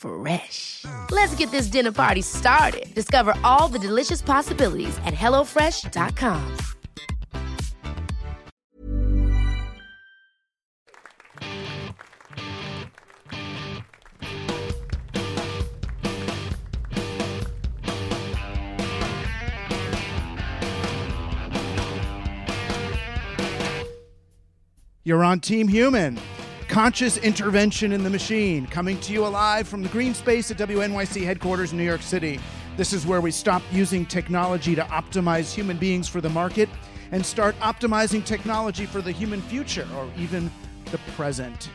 Fresh. Let's get this dinner party started. Discover all the delicious possibilities at hellofresh.com. You're on Team Human. Conscious intervention in the machine, coming to you alive from the green space at WNYC headquarters in New York City. This is where we stop using technology to optimize human beings for the market and start optimizing technology for the human future or even the present.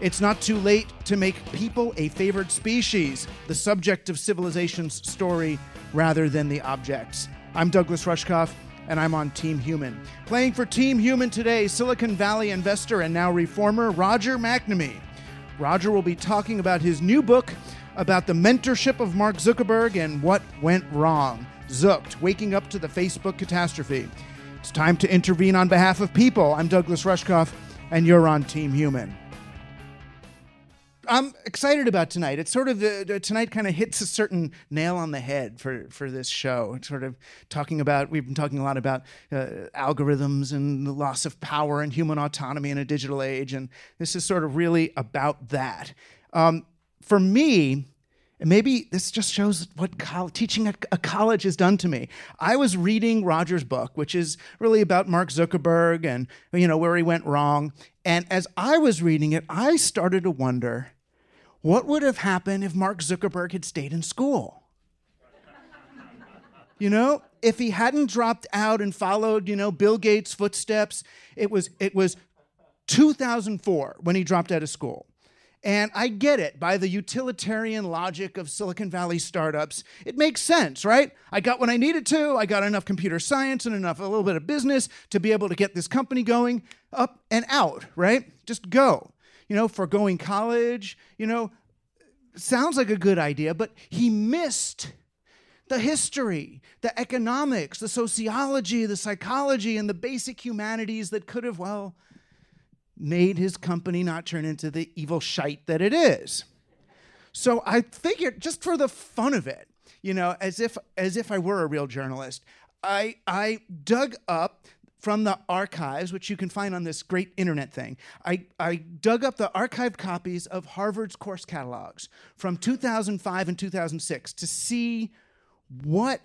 It's not too late to make people a favored species, the subject of civilization's story rather than the objects. I'm Douglas Rushkoff and I'm on Team Human. Playing for Team Human today, Silicon Valley investor and now reformer Roger McNamee. Roger will be talking about his new book about the mentorship of Mark Zuckerberg and what went wrong. Zucked, waking up to the Facebook catastrophe. It's time to intervene on behalf of people. I'm Douglas Rushkoff, and you're on Team Human. I'm excited about tonight. It's sort of uh, tonight kind of hits a certain nail on the head for for this show. It's sort of talking about we've been talking a lot about uh, algorithms and the loss of power and human autonomy in a digital age, and this is sort of really about that. Um, for me, and maybe this just shows what col- teaching a college has done to me. I was reading Roger's book, which is really about Mark Zuckerberg and you know where he went wrong. And as I was reading it, I started to wonder what would have happened if Mark Zuckerberg had stayed in school? You know, if he hadn't dropped out and followed, you know, Bill Gates' footsteps, it was it was 2004 when he dropped out of school. And I get it by the utilitarian logic of Silicon Valley startups. It makes sense, right? I got what I needed to. I got enough computer science and enough, a little bit of business to be able to get this company going up and out, right? Just go you know, for going college, you know, sounds like a good idea, but he missed the history, the economics, the sociology, the psychology, and the basic humanities that could have, well, made his company not turn into the evil shite that it is. So I figured, just for the fun of it, you know, as if as if I were a real journalist, I I dug up from the archives, which you can find on this great internet thing. I, I dug up the archived copies of Harvard's course catalogs from 2005 and 2006 to see what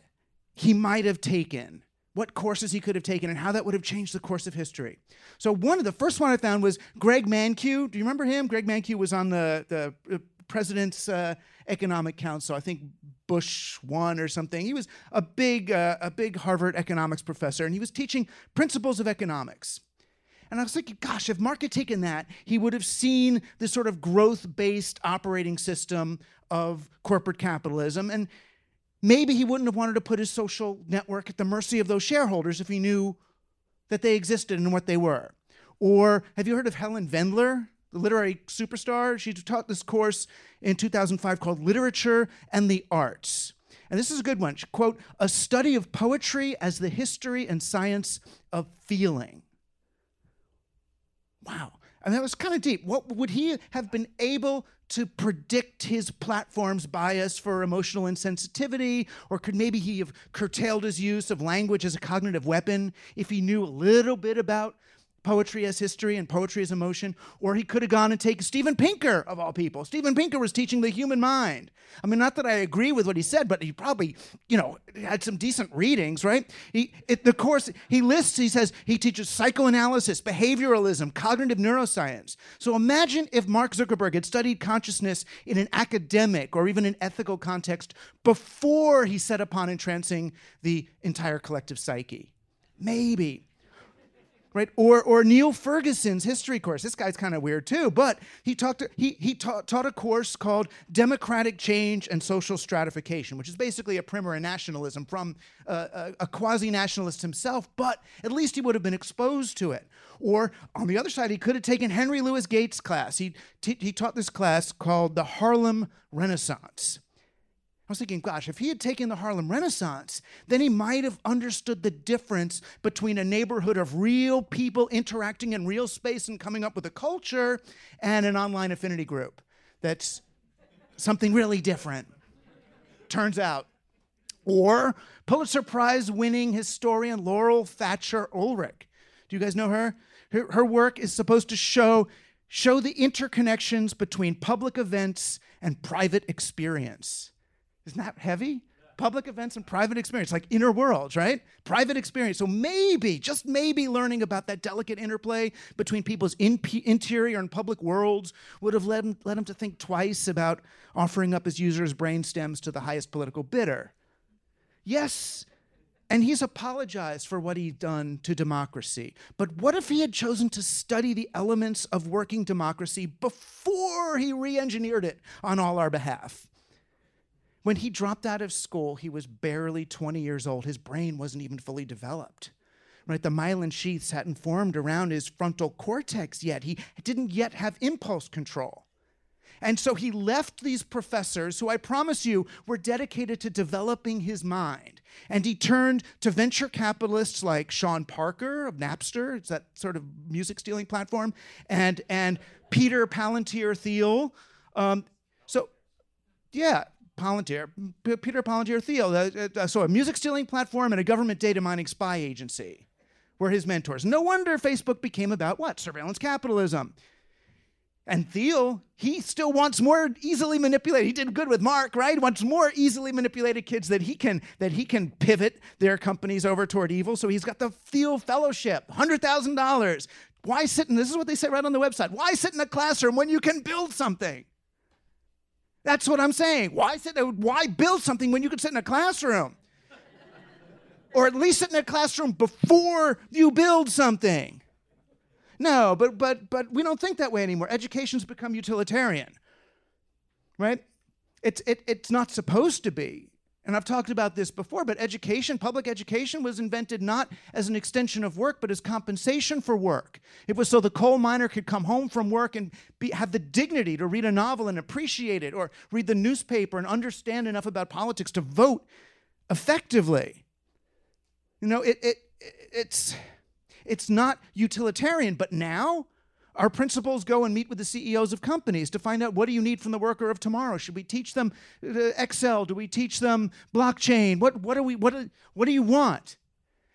he might have taken, what courses he could have taken, and how that would have changed the course of history. So, one of the first one I found was Greg Mankiw. Do you remember him? Greg Mankiw was on the, the uh, president's uh, economic council. I think Bush one or something. He was a big, uh, a big Harvard economics professor, and he was teaching principles of economics. And I was thinking, gosh, if Mark had taken that, he would have seen this sort of growth based operating system of corporate capitalism. And maybe he wouldn't have wanted to put his social network at the mercy of those shareholders if he knew that they existed and what they were. Or have you heard of Helen Vendler? The literary superstar. She taught this course in 2005 called Literature and the Arts. And this is a good one. She, quote, a study of poetry as the history and science of feeling. Wow. And that was kind of deep. What would he have been able to predict his platform's bias for emotional insensitivity? Or could maybe he have curtailed his use of language as a cognitive weapon if he knew a little bit about poetry as history and poetry as emotion, or he could have gone and taken Steven Pinker, of all people. Steven Pinker was teaching the human mind. I mean, not that I agree with what he said, but he probably, you know, had some decent readings, right? He, it, the course, he lists, he says, he teaches psychoanalysis, behavioralism, cognitive neuroscience. So imagine if Mark Zuckerberg had studied consciousness in an academic or even an ethical context before he set upon entrancing the entire collective psyche. Maybe right? Or or Niall Ferguson's history course. This guy's kind of weird too, but he talked he he taught, taught a course called Democratic Change and Social Stratification, which is basically a primer in nationalism from uh, a, a quasi nationalist himself. But at least he would have been exposed to it. Or on the other side, he could have taken Henry Louis Gates' class. He t- he taught this class called the Harlem Renaissance. I was thinking, gosh, if he had taken the Harlem Renaissance, then he might have understood the difference between a neighborhood of real people interacting in real space and coming up with a culture and an online affinity group that's something really different. Turns out. Or Pulitzer Prize winning historian Laurel Thatcher Ulrich. Do you guys know her? Her, her work is supposed to show, show the interconnections between public events and private experience. Isn't that heavy? Public events and private experience, like inner worlds, right? Private experience. So maybe, just maybe, learning about that delicate interplay between people's in- interior and public worlds would have led him, led him to think twice about offering up his users' brain stems to the highest political bidder. Yes, and he's apologized for what he'd done to democracy. But what if he had chosen to study the elements of working democracy before he re engineered it on all our behalf? When he dropped out of school, he was barely 20 years old. His brain wasn't even fully developed. Right? The myelin sheaths hadn't formed around his frontal cortex yet. He didn't yet have impulse control. And so he left these professors, who I promise you were dedicated to developing his mind. And he turned to venture capitalists like Sean Parker of Napster, it's that sort of music stealing platform, and, and Peter Palantir Thiel. Um, so, yeah, Palantir, P- Peter Palantir Thiel, uh, uh, so a music stealing platform and a government data mining spy agency were his mentors. No wonder Facebook became about what? Surveillance capitalism. And Thiel, he still wants more easily manipulated. He did good with Mark, right? Wants more easily manipulated kids that he can that he can pivot their companies over toward evil. So he's got the Thiel Fellowship, hundred thousand dollars. Why sit in? This is what they say right on the website. Why sit in a classroom when you can build something? That's what I'm saying. Why sit? Why build something when you could sit in a classroom? or at least sit in a classroom before you build something. No, but but but we don't think that way anymore. Education's become utilitarian. Right? It's it, it's not supposed to be. And I've talked about this before, but education, public education, was invented not as an extension of work, but as compensation for work. It was so the coal miner could come home from work and be, have the dignity to read a novel and appreciate it, or read the newspaper and understand enough about politics to vote effectively. You know, it, it, it's, it's not utilitarian, but now our principals go and meet with the CEOs of companies to find out what do you need from the worker of tomorrow? Should we teach them uh, Excel? Do we teach them blockchain? What, what, do we, what, what do you want?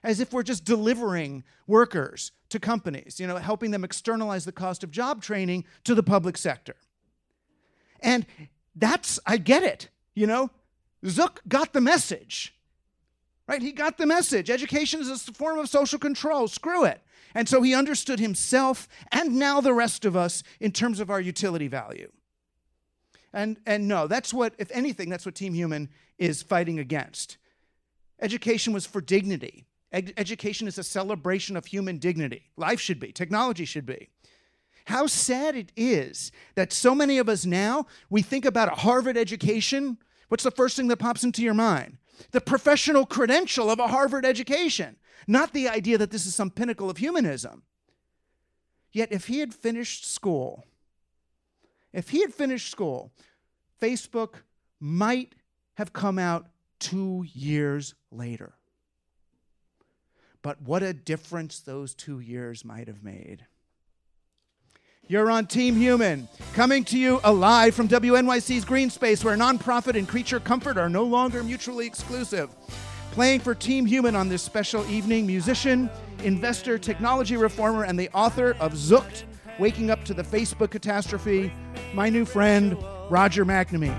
As if we're just delivering workers to companies, you know, helping them externalize the cost of job training to the public sector. And that's, I get it, you know. Zuck got the message, right? He got the message. Education is a form of social control. Screw it. And so he understood himself and now the rest of us in terms of our utility value. And, and no, that's what, if anything, that's what Team Human is fighting against. Education was for dignity. Ed- education is a celebration of human dignity. Life should be, technology should be. How sad it is that so many of us now, we think about a Harvard education. What's the first thing that pops into your mind? The professional credential of a Harvard education not the idea that this is some pinnacle of humanism. Yet, if he had finished school, if he had finished school, Facebook might have come out two years later. But what a difference those two years might have made. You're on Team Human, coming to you alive from WNYC's Green Space, where nonprofit and creature comfort are no longer mutually exclusive. Playing for Team Human on this special evening, musician, investor, technology reformer, and the author of Zucked, Waking Up to the Facebook Catastrophe, my new friend, Roger McNamee.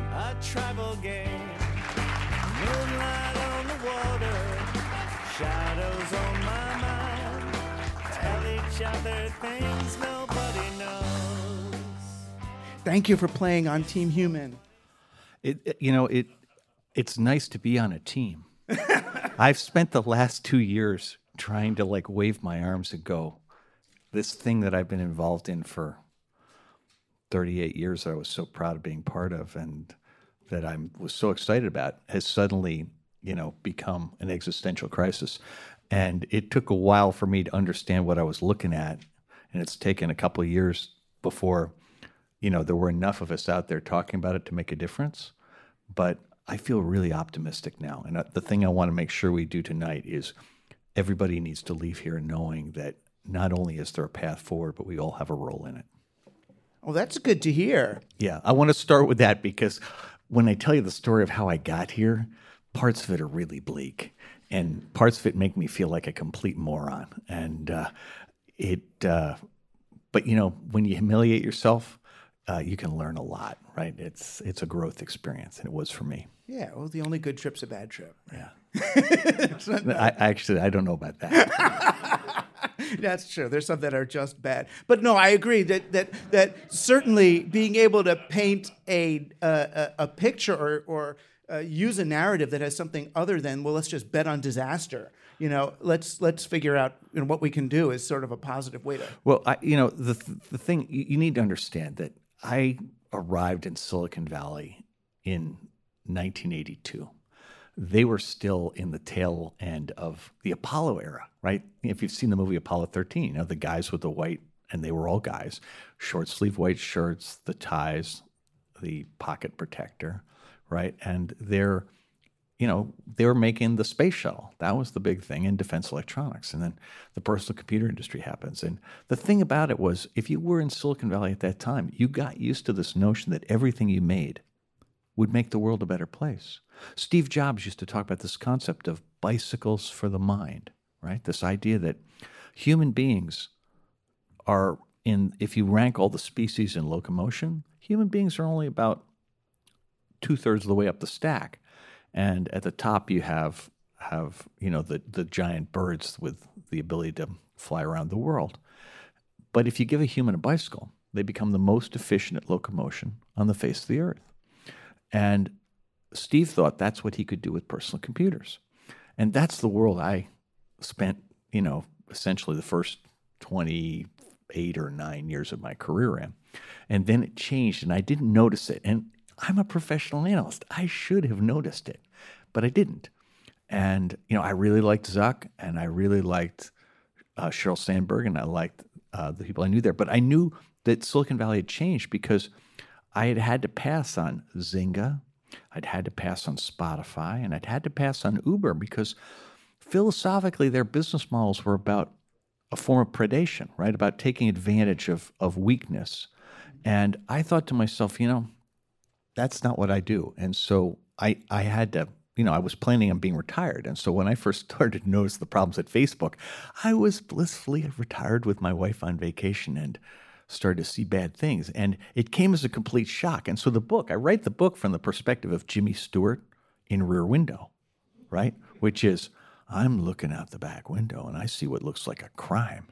Other things. Thank you for playing on Team Human. It, you know, it it's nice to be on a team. I've spent the last two years trying to like wave my arms and go, this thing that I've been involved in for 38 years that I was so proud of being part of and that I was so excited about has suddenly, you know, become an existential crisis. And it took a while for me to understand what I was looking at. And it's taken a couple of years before, you know, there were enough of us out there talking about it to make a difference. But I feel really optimistic now. And uh, the thing I want to make sure we do tonight is everybody needs to leave here knowing that not only is there a path forward, but we all have a role in it. Oh, that's good to hear. Yeah, I want to start with that because when I tell you the story of how I got here, parts of it are really bleak, and parts of it make me feel like a complete moron. And uh, it, uh, but you know, when you humiliate yourself, uh, you can learn a lot, right? It's it's a growth experience, and it was for me. Yeah, well, the only good trip's a bad trip. Yeah. I actually I don't know about that. That's true. There's some that are just bad, but no, I agree that that that certainly being able to paint a a, a picture or or uh, use a narrative that has something other than well, let's just bet on disaster. You know, let's let's figure out you know, what we can do is sort of a positive way to. Well, I, you know, the the thing you need to understand that I arrived in Silicon Valley in 1982. They were still in the tail end of the Apollo era, right? If you've seen the movie Apollo 13, you know, the guys with the white, and they were all guys, short sleeve white shirts, the ties, the pocket protector, right? And they're you know, they were making the space shuttle. That was the big thing in defense electronics. And then the personal computer industry happens. And the thing about it was, if you were in Silicon Valley at that time, you got used to this notion that everything you made would make the world a better place. Steve Jobs used to talk about this concept of bicycles for the mind, right? This idea that human beings are in, if you rank all the species in locomotion, human beings are only about two thirds of the way up the stack and at the top you have have you know the the giant birds with the ability to fly around the world. But if you give a human a bicycle, they become the most efficient at locomotion on the face of the earth. And Steve thought that's what he could do with personal computers. And that's the world I spent, you know, essentially the first 28 or 9 years of my career in. And then it changed and I didn't notice it. And I'm a professional analyst. I should have noticed it, but I didn't. And you know, I really liked Zuck, and I really liked uh, Sheryl Sandberg, and I liked uh, the people I knew there. But I knew that Silicon Valley had changed because I had had to pass on Zynga, I'd had to pass on Spotify, and I'd had to pass on Uber because philosophically their business models were about a form of predation, right? About taking advantage of of weakness. And I thought to myself, you know, that's not what I do. And so I, I had to, you know, I was planning on being retired. And so when I first started to notice the problems at Facebook, I was blissfully retired with my wife on vacation and started to see bad things. And it came as a complete shock. And so the book, I write the book from the perspective of Jimmy Stewart in Rear Window, right? Which is, I'm looking out the back window and I see what looks like a crime,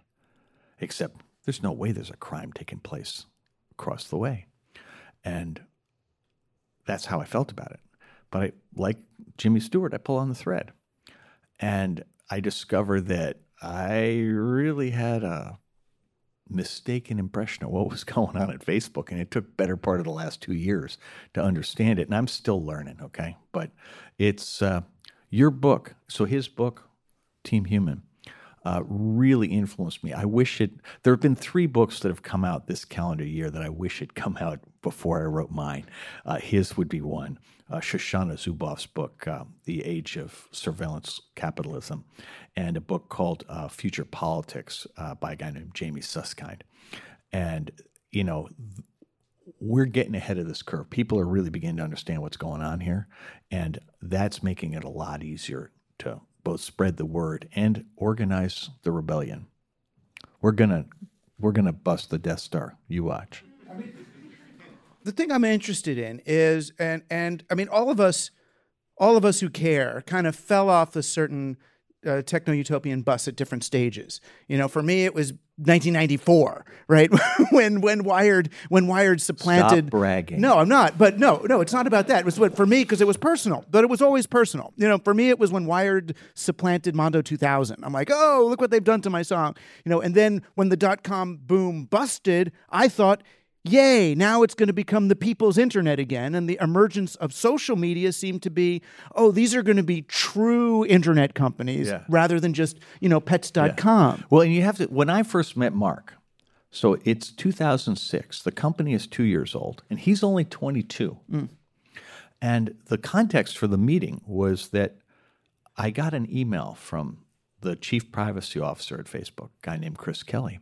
except there's no way there's a crime taking place across the way. And that's how I felt about it. But I, like Jimmy Stewart, I pull on the thread. And I discover that I really had a mistaken impression of what was going on at Facebook. And it took better part of the last two years to understand it. And I'm still learning, okay? But it's uh, your book. So his book, Team Human, uh, really influenced me. I wish it. There have been three books that have come out this calendar year that I wish had come out before I wrote mine. Uh, his would be one. Uh, Shoshana Zuboff's book, uh, "The Age of Surveillance Capitalism," and a book called uh, "Future Politics" uh, by a guy named Jamie Susskind. And you know, th- we're getting ahead of this curve. People are really beginning to understand what's going on here, and that's making it a lot easier to both spread the word and organize the rebellion. We're gonna we're gonna bust the Death Star. You watch. the thing I'm interested in is, and and I mean, all of us, all of us who care, kind of fell off a certain uh, techno utopian bus at different stages. You know, for me, it was 1994, right? when when Wired when Wired supplanted. Stop bragging. No, I'm not. But no, no, it's not about that. It was what for me because it was personal. But it was always personal. You know, for me, it was when Wired supplanted Mondo 2000. I'm like, oh, look what they've done to my song. You know, and then when the dot com boom busted, I thought yay, now it's going to become the people's internet again. And the emergence of social media seemed to be, oh, these are going to be true internet companies Yeah. rather than just, you know, pets.com. Well, and you have to. When I first met Mark, so it's 2006. The company is two years old, and he's only 22. Mm. And the context for the meeting was that I got an email from the chief privacy officer at Facebook, a guy named Chris Kelly,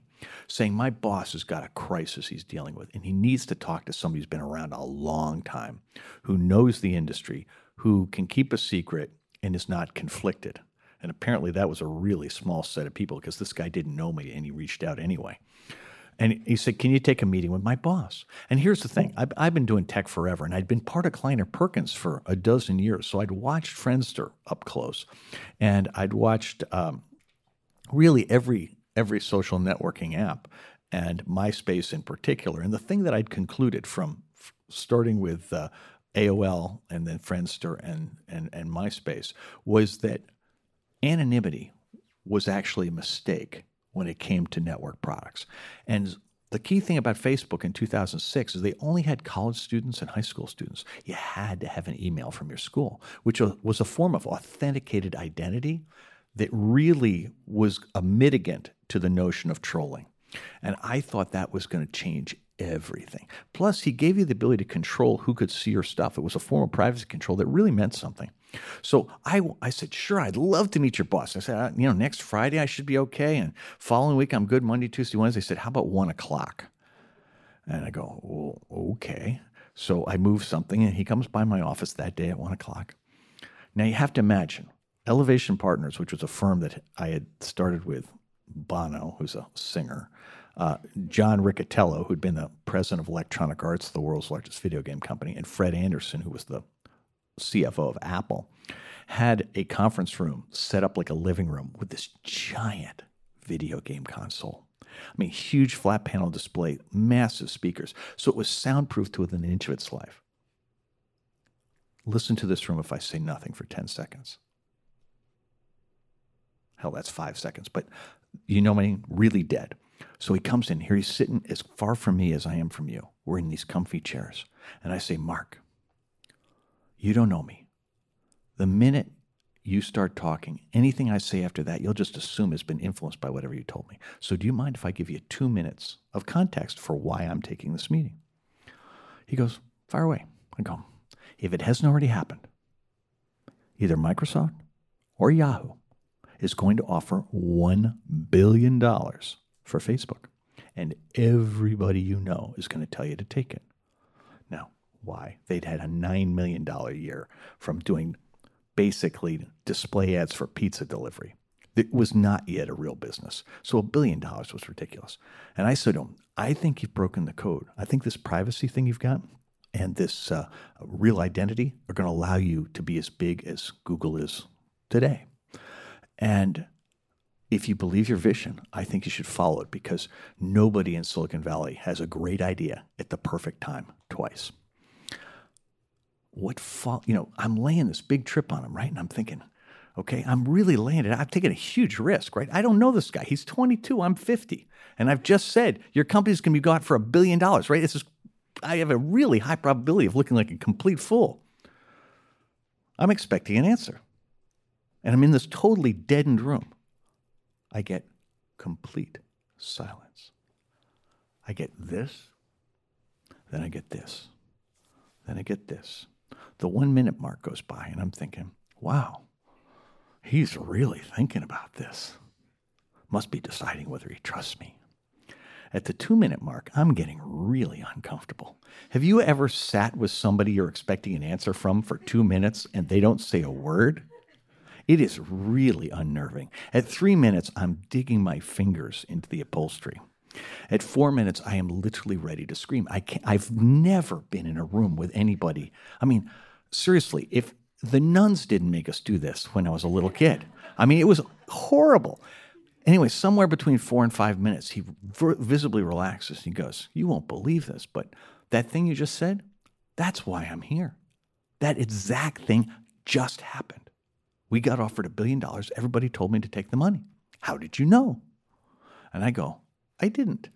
saying my boss has got a crisis he's dealing with, and he needs to talk to somebody who's been around a long time, who knows the industry, who can keep a secret and is not conflicted. And apparently, that was a really small set of people because this guy didn't know me and he reached out anyway. And he said, Can you take a meeting with my boss? And here's the thing I've, I've been doing tech forever, and I'd been part of Kleiner Perkins for a dozen years. So I'd watched Friendster up close, and I'd watched um, really every every social networking app, and MySpace in particular. And the thing that I'd concluded from f- starting with uh, AOL and then Friendster and, and, and MySpace was that anonymity was actually a mistake when it came to network products. And the key thing about Facebook in 2006 is they only had college students and high school students. You had to have an email from your school, which was a form of authenticated identity that really was a mitigant to the notion of trolling. And I thought that was going to change everything. Plus, he gave you the ability to control who could see your stuff. It was a form of privacy control that really meant something. So I, I said, sure, I'd love to meet your boss. I said, uh, you know, next Friday I should be okay. And following week I'm good Monday, Tuesday, Wednesday. I said, how about one o'clock? And I go, well, okay. So I move something and he comes by my office that day at one o'clock. Now you have to imagine Elevation Partners, which was a firm that I had started with Bono, who's a singer, uh, John Riccitiello, who'd been the president of Electronic Arts, the world's largest video game company, and Fred Anderson, who was the CFO of Apple, had a conference room set up like a living room with this giant video game console. I mean, huge flat panel display, massive speakers. So it was soundproof to within an inch of its life. Listen to this room if I say nothing for 10 seconds. Hell, that's five seconds, but you know me, really dead. So he comes in here, he's sitting as far from me as I am from you. We're in these comfy chairs. And I say, Mark, you don't know me. The minute you start talking, anything I say after that, you'll just assume has been influenced by whatever you told me. So do you mind if I give you two minutes of context for why I'm taking this meeting? He goes, fire away. I go, if it hasn't already happened, either Microsoft or Yahoo is going to offer $1 billion for Facebook. And everybody you know is going to tell you to take it. Now, why? They'd had a $9 million a year from doing basically display ads for pizza delivery. It was not yet a real business. So a billion dollars was ridiculous. And I said to him, I think you've broken the code. I think this privacy thing you've got and this uh, real identity are going to allow you to be as big as Google is today. And if you believe your vision, I think you should follow it because nobody in Silicon Valley has a great idea at the perfect time twice. What fall, you know, I'm laying this big trip on him, right? And I'm thinking, okay, I'm really laying it. I've taken a huge risk, right? I don't know this guy. He's 22. I'm 50. And I've just said your company's going to be got for a billion dollars, right? This is, I have a really high probability of looking like a complete fool. I'm expecting an answer. And I'm in this totally deadened room. I get complete silence. I get this, then I get this, then I get this. The one minute mark goes by, and I'm thinking, wow, he's really thinking about this. Must be deciding whether he trusts me. At the two minute mark, I'm getting really uncomfortable. Have you ever sat with somebody you're expecting an answer from for two minutes and they don't say a word? It is really unnerving. At three minutes, I'm digging my fingers into the upholstery. At four minutes, I am literally ready to scream. I can't, I've never been in a room with anybody. I mean, seriously, if the nuns didn't make us do this when I was a little kid, I mean, it was horrible. Anyway, somewhere between four and five minutes, he visibly relaxes. He goes, You won't believe this, but that thing you just said, that's why I'm here. That exact thing just happened. We got offered a billion dollars. Everybody told me to take the money. How did you know? And I go, I didn't,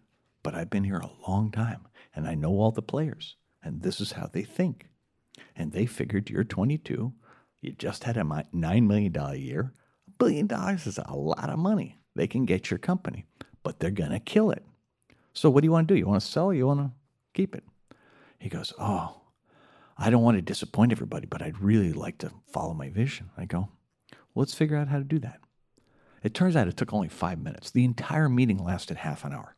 but I've been here a long time and I know all the players, and this is how they think. And they figured you're 22, you just had a $9 million a year. A billion dollars is a lot of money. They can get your company, but they're going to kill it. So what do you want to do? You want to sell you want to keep it? He goes, Oh, I don't want to disappoint everybody, but I'd really like to follow my vision. I go, let's figure out how to do that. It turns out it took only five minutes. The entire meeting lasted half an hour.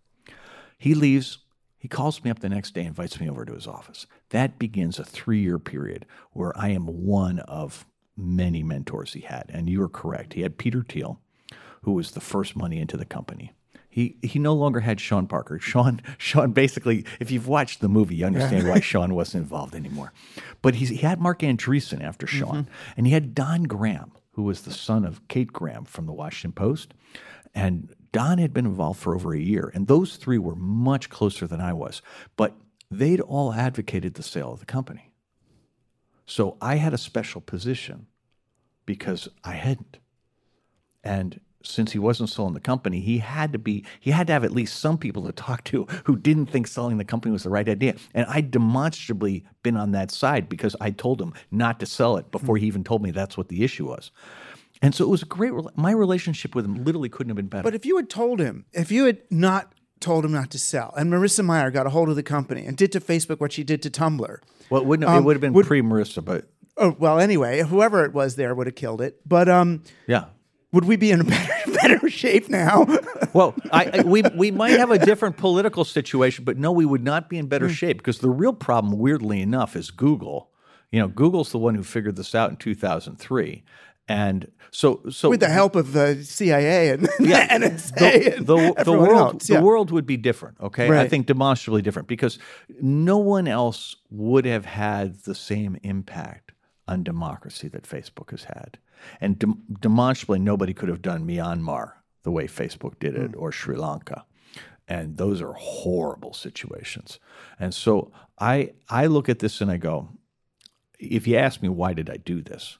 He leaves. He calls me up the next day, invites me over to his office. That begins a three year period where I am one of many mentors he had. And you are correct. He had Peter Thiel, who was the first money into the company. He, he no longer had Sean Parker. Sean Sean basically, if you've watched the movie, you understand why Sean wasn't involved anymore. But he's, he had Marc Andreessen after Sean, mm-hmm. and he had Don Graham, who was the son of Kay Graham from the Washington Post. And Don had been involved for over a year, and those three were much closer than I was. But they'd all advocated the sale of the company. So I had a special position because I hadn't. And since he wasn't selling the company, he had to be he had to have at least some people to talk to who didn't think selling the company was the right idea. And I demonstrably been on that side because I told him not to sell it before he even told me that's what the issue was. And so it was a great my relationship with him literally couldn't have been better. But if you had told him, if you had not told him not to sell, and Marissa Mayer got a hold of the company and did to Facebook what she did to Tumblr. well, it wouldn't have, um, it would have been would- pre Marissa, but Oh well, anyway, whoever it was there would have killed it. But um, yeah. Would we be in a better, better shape now? Well, I, I, we we might have a different political situation, but no, we would not be in Hmm. better shape because the real problem, weirdly enough, is Google. You know, Google's the one who figured this out in 2003, and so so With the help of the CIA and yeah, the NSA the, and the, the world else. the world would be different. Okay, I think demonstrably different because no one else would have had the same impact on democracy that Facebook has had, and dem- demonstrably nobody could have done Myanmar the way Facebook did it hmm. or Sri Lanka. And those are horrible situations. And so I I look at this and I go, if you ask me why did I do this,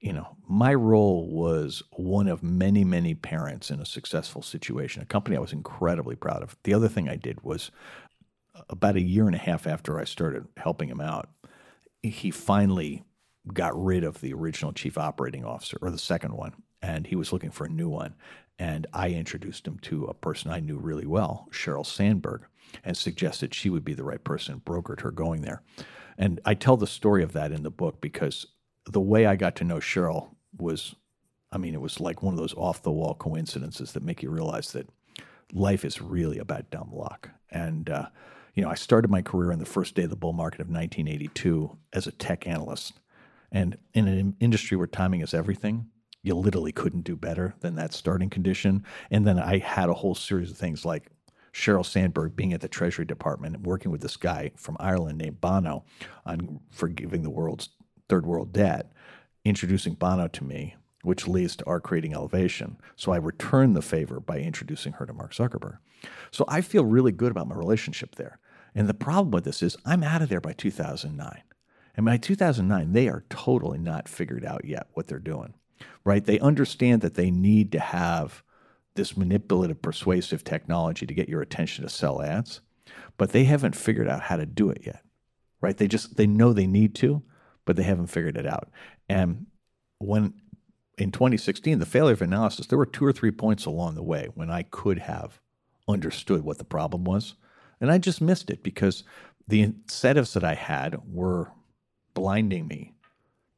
you know, my role was one of many, many parents in a successful situation, a company I was incredibly proud of. The other thing I did was about a year and a half after I started helping him out, he finally got rid of the original chief operating officer or the second one, and he was looking for a new one. And I introduced him to a person I knew really well, Sheryl Sandberg, and suggested she would be the right person, brokered her going there. And I tell the story of that in the book because the way I got to know Sheryl was, I mean, it was like one of those off the wall coincidences that make you realize that life is really about dumb luck. And, uh, you know, I started my career in the first day of the bull market of 1982 as a tech analyst. And in an industry where timing is everything, you literally couldn't do better than that starting condition. And then I had a whole series of things like Sheryl Sandberg being at the Treasury Department and working with this guy from Ireland named Bono on forgiving the world's third world debt, introducing Bono to me, which leads to our creating Elevation. So I returned the favor by introducing her to Mark Zuckerberg. So I feel really good about my relationship there. And the problem with this is I'm out of there by 2009. And by 2009, they are totally not figured out yet what they're doing, right? They understand that they need to have this manipulative, persuasive technology to get your attention to sell ads, but they haven't figured out how to do it yet, right? They just they know they need to, but they haven't figured it out. And when in 2016, the failure of analysis, there were two or three points along the way when I could have understood what the problem was, and I just missed it because the incentives that I had were blinding me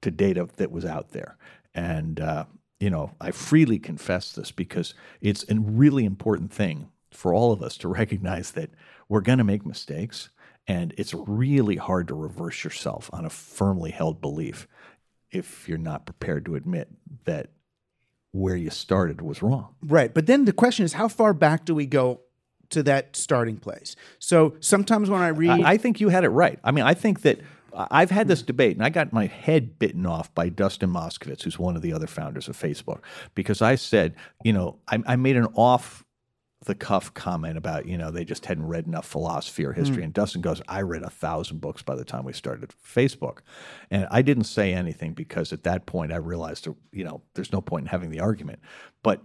to data that was out there. And, uh, you know, I freely confess this because it's a really important thing for all of us to recognize that we're going to make mistakes and it's really hard to reverse yourself on a firmly held belief if you're not prepared to admit that where you started was wrong. Right. But then the question is how far back do we go to that starting place? So sometimes when I read I, I think you had it right. I mean, I think that I've had this debate, and I got my head bitten off by Dustin Moskovitz, who's one of the other founders of Facebook, because I said, you know, I, I made an off the cuff comment about, you know, they just hadn't read enough philosophy or history. And Dustin goes, I read a thousand books by the time we started Facebook. And I didn't say anything because at that point I realized, you know, there's no point in having the argument. But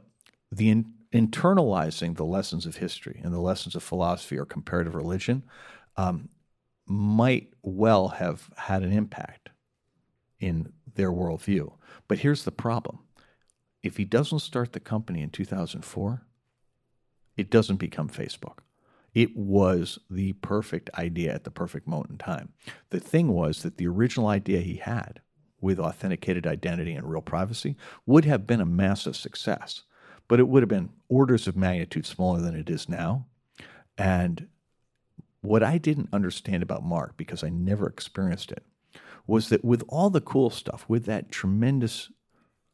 the in, internalizing the lessons of history and the lessons of philosophy or comparative religion um, might well have had an impact in their worldview. But here's the problem if he doesn't start the company in 2004, it doesn't become Facebook. It was the perfect idea at the perfect moment in time. The thing was that the original idea he had with authenticated identity and real privacy would have been a massive success, but it would have been orders of magnitude smaller than it is now. And what I didn't understand about Mark, because I never experienced it, was that with all the cool stuff, with that tremendous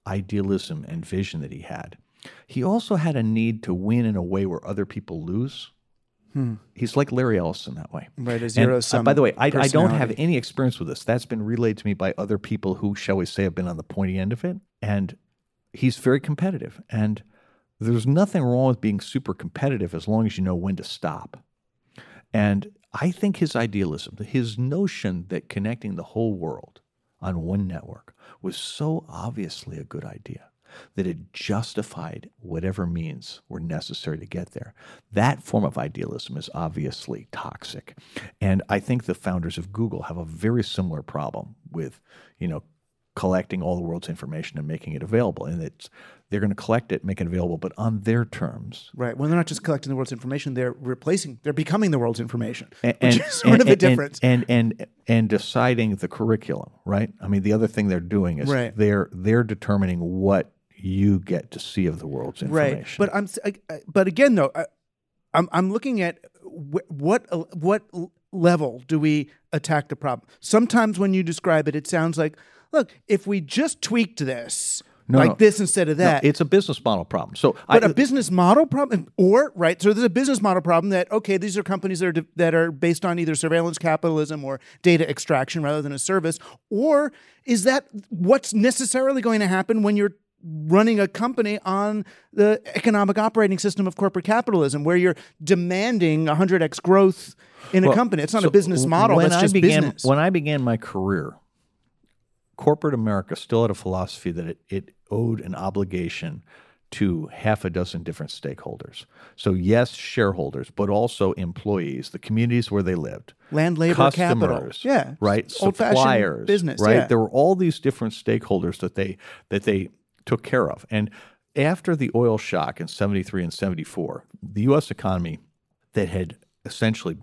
idealism and vision that he had, he also had a need to win in a way where other people lose. He's like Larry Ellison that way. Hmm. Right, a And, zero-sum uh, by the way, I, I don't have any experience with this. That's been relayed to me by other people who, shall we say, have been on the pointy end of it. And he's very competitive. And there's nothing wrong with being super competitive as long as you know when to stop. And I think his idealism, his notion that connecting the whole world on one network was so obviously a good idea that it justified whatever means were necessary to get there. That form of idealism is obviously toxic. And I think the founders of Google have a very similar problem with, you know, collecting all the world's information and making it available. And it's they're going to collect it, make it available, but on their terms. Right. Well, they're not just collecting the world's information; they're replacing, they're becoming the world's information, and, which and- is sort of a difference. And, and and and deciding the curriculum, right? I mean, the other thing they're doing is Right. they're they're determining what you get to see of the world's information. right. But I'm, I- I- but again, though, I, I'm, I'm looking at wh- what, uh, what level do we attack the problem? Sometimes when you describe it, it sounds like, look, if we just tweaked this. No, like no. this instead of No, that. it's a business model problem. So, but I, a business model problem, or right? So there's a business model problem that okay, these are companies that are that are based on either surveillance capitalism or data extraction rather than a service, or is that what's necessarily going to happen when you're running a company on the economic operating system of corporate capitalism, where you're demanding 100x growth in a company? It's not so a business model; When that's I just began, business. When I began my career, corporate America still had a philosophy that it, it owed an obligation to half a dozen different stakeholders. So yes, shareholders, but also employees, the communities where they lived, Land, labor, capital. customers, Yeah, right, suppliers, business, right. yeah. There were all these different stakeholders that they that they took care of, and after the oil shock in '73 and '74, the U.S. economy that had essentially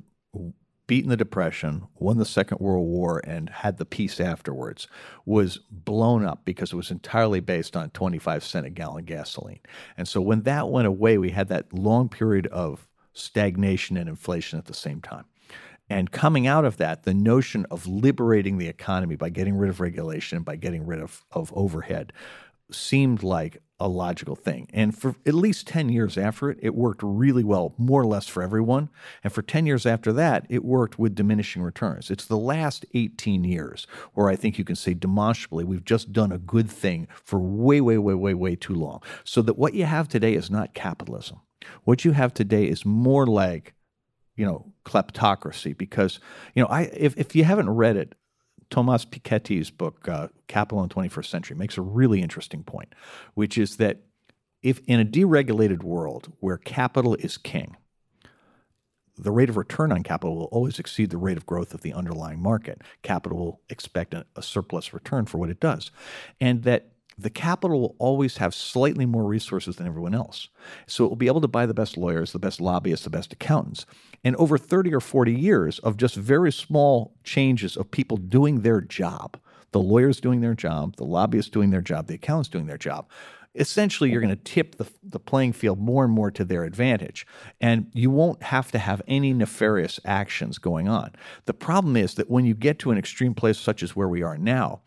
beaten the Depression, won the Second World War, and had the peace afterwards, was blown up because it was entirely based on 25 cent a gallon gasoline. And so when that went away, we had that long period of stagnation and inflation at the same time. And coming out of that, the notion of liberating the economy by getting rid of regulation, by getting rid of, of overhead, seemed like a logical thing. And for at least 10 years after it, it worked really well, more or less for everyone. And for 10 years after that, it worked with diminishing returns. It's the last 18 years where I think you can say demonstrably we've just done a good thing for way, way, way, way, way too long. So that what you have today is not capitalism. What you have today is more like you know kleptocracy because you know I if, if you haven't read it Thomas Piketty's book uh, Capital in the 21st Century makes a really interesting point which is that if in a deregulated world where capital is king the rate of return on capital will always exceed the rate of growth of the underlying market. Capital will expect a, a surplus return for what it does. And that the capital will always have slightly more resources than everyone else. So it will be able to buy the best lawyers, the best lobbyists, the best accountants. And over 30 or 40 years of just very small changes of people doing their job, the lawyers doing their job, the lobbyists doing their job, the accountants doing their job, essentially you're going to tip the, the playing field more and more to their advantage and you won't have to have any nefarious actions going on the problem is that when you get to an extreme place such as where we are now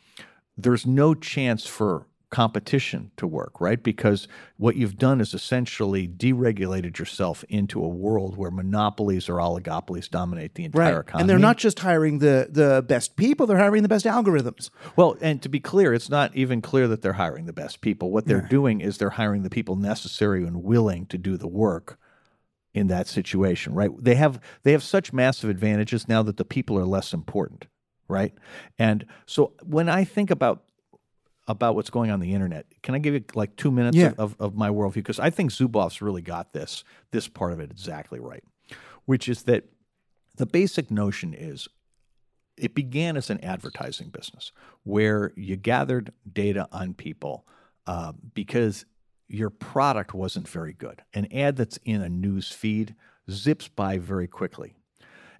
there's no chance for competition to work right because what you've done is essentially deregulated yourself into a world where monopolies or oligopolies dominate the entire Right. economy And they're not just hiring the the best people, they're hiring the best algorithms. Well, and to be clear, it's not even clear that they're hiring the best people. What they're doing is they're hiring the people necessary and willing to do the work in that situation, right? They have they have such massive advantages now that the people are less important, right? And so when I think about about what's going on, the internet, can I give you like two minutes Yeah. of, of, of my worldview? Because I think Zuboff's really got this this part of it exactly right, which is that the basic notion is it began as an advertising business where you gathered data on people uh, because your product wasn't very good. An ad that's in a news feed zips by very quickly.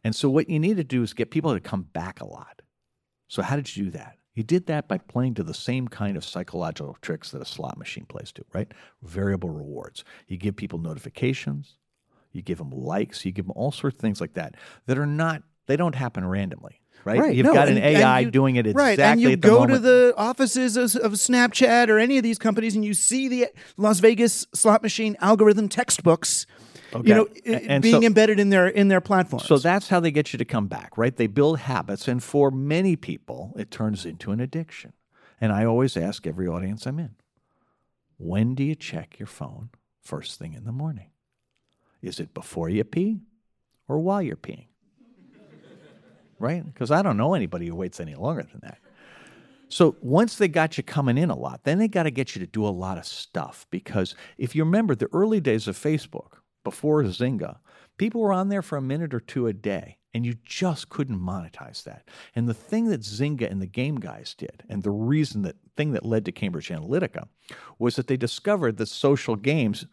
And so, what you need to do is get people to come back a lot. So, how did you do that? You did that by playing to the same kind of psychological tricks that a slot machine plays to, right? Variable rewards. You give people notifications, you give them likes, you give them all sorts of things like that that are not, they don't happen randomly, right? right. You've no, got an and- and AI you- doing it exactly right. And you at the go moment. to the offices of, of Snapchat or any of these companies, and you see the Las Vegas slot machine algorithm textbooks, Okay. you know, and being so- embedded in their in their platforms. So that's how they get you to come back, right? They build habits, and for many people, it turns into an addiction. And I always ask every audience I'm in when do you check your phone first thing in the morning? Is it before you pee or while you're peeing? Right? Because I don't know anybody who waits any longer than that. So once they got you coming in a lot, then they got to get you to do a lot of stuff. Because if you remember the early days of Facebook, before Zynga, people were on there for a minute or two a day, and you just couldn't monetize that. And the thing that Zynga and the game guys did, and the reason that thing that led to Cambridge Analytica, was that they discovered that social games,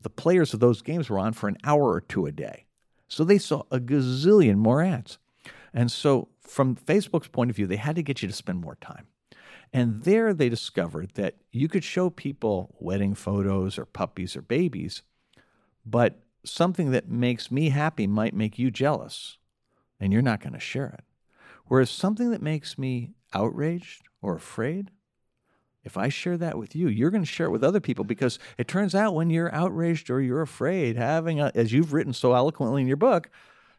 the players of those games were on for an hour or two a day. So they saw a gazillion more ads. And so, from Facebook's point of view, they had to get you to spend more time. And there they discovered that you could show people wedding photos or puppies or babies, but something that makes me happy might make you jealous, and you're not going to share it. Whereas something that makes me outraged or afraid, if I share that with you, you're going to share it with other people because it turns out when you're outraged or you're afraid, having, a, as you've written so eloquently in your book,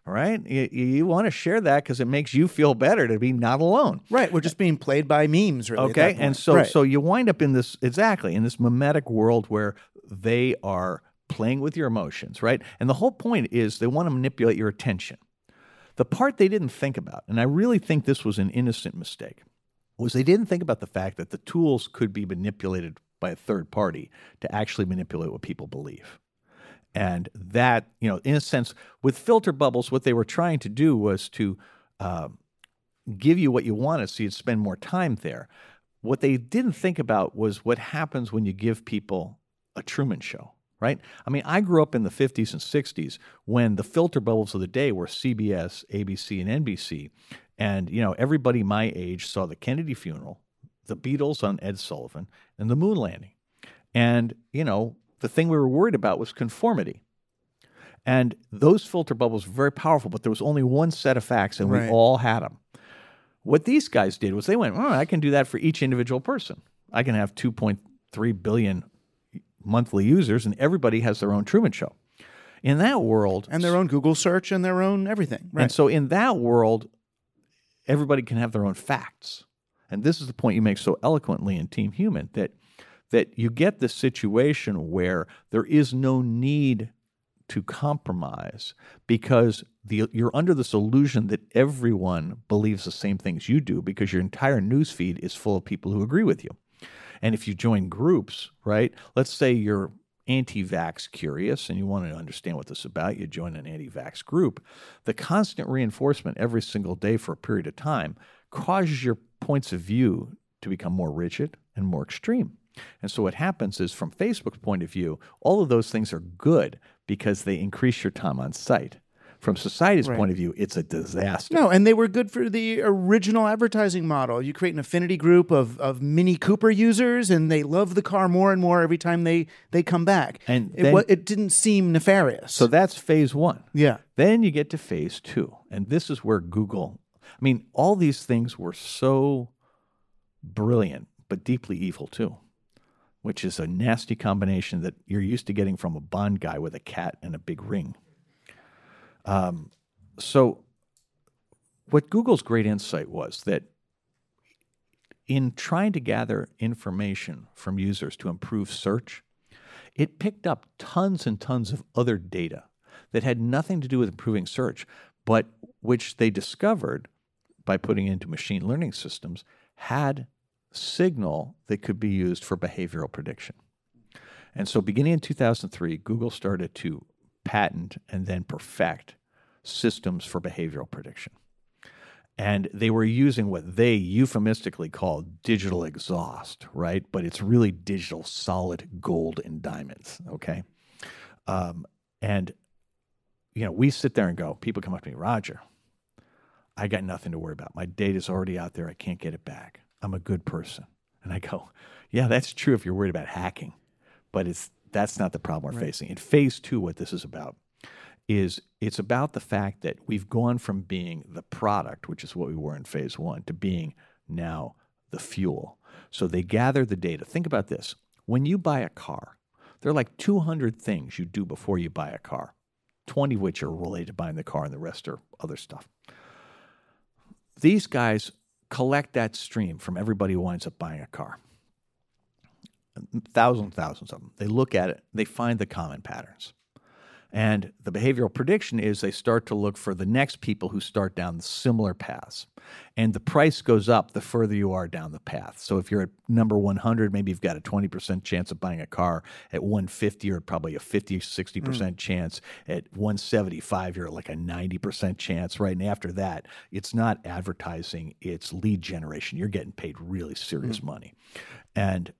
right? You, you want to share that because it makes you feel better to be not alone. right, we're just being played by memes, really. Okay, and so Right. so you wind up in this exactly in this mimetic world where they are playing with your emotions, right? And the whole point is they want to manipulate your attention. The part they didn't think about, and I really think this was an innocent mistake, was they didn't think about the fact that the tools could be manipulated by a third party to actually manipulate what people believe. And that, you know, in a sense, with filter bubbles, what they were trying to do was to uh, give you what you wanted so you'd spend more time there. What they didn't think about was what happens when you give people a Truman Show, right? I mean, I grew up in the 50s and 60s when the filter bubbles of the day were CBS, ABC, and NBC. And, you know, everybody my age saw the Kennedy funeral, the Beatles on Ed Sullivan, and the moon landing. And, you know, the thing we were worried about was conformity. And those filter bubbles were very powerful, but there was only one set of facts, and Right. we all had them. What these guys did was they went, oh, I can do that for each individual person. I can have 2.3 billion monthly users, and everybody has their own Truman Show. In that world, and their own Google search and their own everything. Right. and so in that world, everybody can have their own facts. And this is the point you make so eloquently in Team Human that that you get this situation where there is no need to compromise because the, you're under this illusion that everyone believes the same things you do because your entire news feed is full of people who agree with you. And if you join groups, right? Let's say you're anti-vax curious and you want to understand what this is about, you join an anti-vax group. The constant reinforcement every single day for a period of time causes your points of view to become more rigid and more extreme. And so what happens is from Facebook's point of view, all of those things are good because they increase your time on site. From society's Right. point of view, it's a disaster. No, and they were good for the original advertising model. You create an affinity group of, of Mini Cooper users, and they love the car more and more every time they, they come back. And it, then- it didn't seem nefarious. So that's phase one. yeah. Then you get to phase two. And this is where Google, I mean, all these things were so brilliant, but deeply evil too, which is a nasty combination that you're used to getting from a Bond guy with a cat and a big ring. Um, so, what Google's great insight was that in trying to gather information from users to improve search, it picked up tons and tons of other data that had nothing to do with improving search, but which they discovered by putting into machine learning systems had signal that could be used for behavioral prediction. And so, beginning in 2003, Google started to patent and then perfect systems for behavioral prediction. And they were using what they euphemistically call digital exhaust, right? But it's really digital solid gold and diamonds, okay? Um, and, you know, we sit there and go, people come up to me, Roger, I got nothing to worry about. My data's already out there. I can't get it back. I'm a good person. And I go, yeah, that's true if you're worried about hacking, but it's that's not the problem we're facing. In phase two, what this is about is it's about the fact that we've gone from being the product, which is what we were in phase one, to being now the fuel. So they gather the data. Think about this. When you buy a car, there are like 200 things you do before you buy a car, 20 of which are related to buying the car, and the rest are other stuff. These guys collect that stream from everybody who winds up buying a car. Thousands, thousands of them. They look at it, they find the common patterns. And the behavioral prediction is they start to look for the next people who start down similar paths. And the price goes up the further you are down the path. So if you're at number 100, maybe you've got a 20% chance of buying a car. At 150, you're probably a 50, 60% mm. chance. At 175, you're like a 90% chance, right? And after that, it's not advertising, it's lead generation. You're getting paid really serious mm. money. And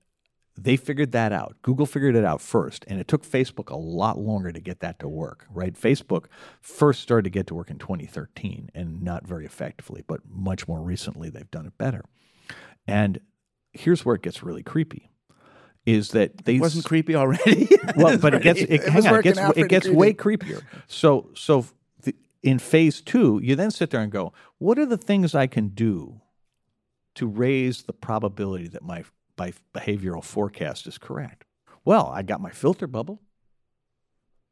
they figured that out. Google figured it out first, and it took Facebook a lot longer to get that to work, right? Facebook first started to get to work in 2013 and not very effectively, but much more recently they've done it better. And here's where it gets really creepy is that they It wasn't creepy already. well, but it gets it, It on, it gets it gets way creepier. So so the, in phase two, you then sit there and go, what are the things I can do to raise the probability that my my behavioral forecast is correct? Well, I got my filter bubble,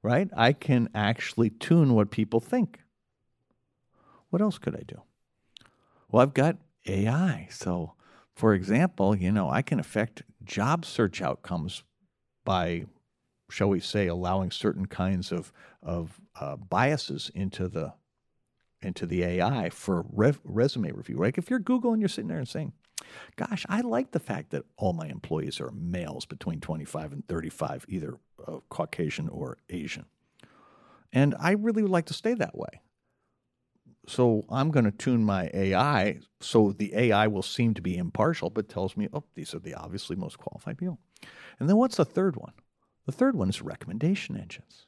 right? I can actually tune what people think. What else could I do? Well, I've got AI. So, for example, you know, I can affect job search outcomes by, shall we say, allowing certain kinds of of uh, biases into the into the AI for resume review. Like if you're Google and you're sitting there and saying, "Gosh, I like the fact that all my employees are males between 25 and 35, either uh, Caucasian or Asian, and I really would like to stay that way." So I'm going to tune my AI so the AI will seem to be impartial, but tells me, oh, these are the obviously most qualified people. And then what's the third one? The third one is recommendation engines.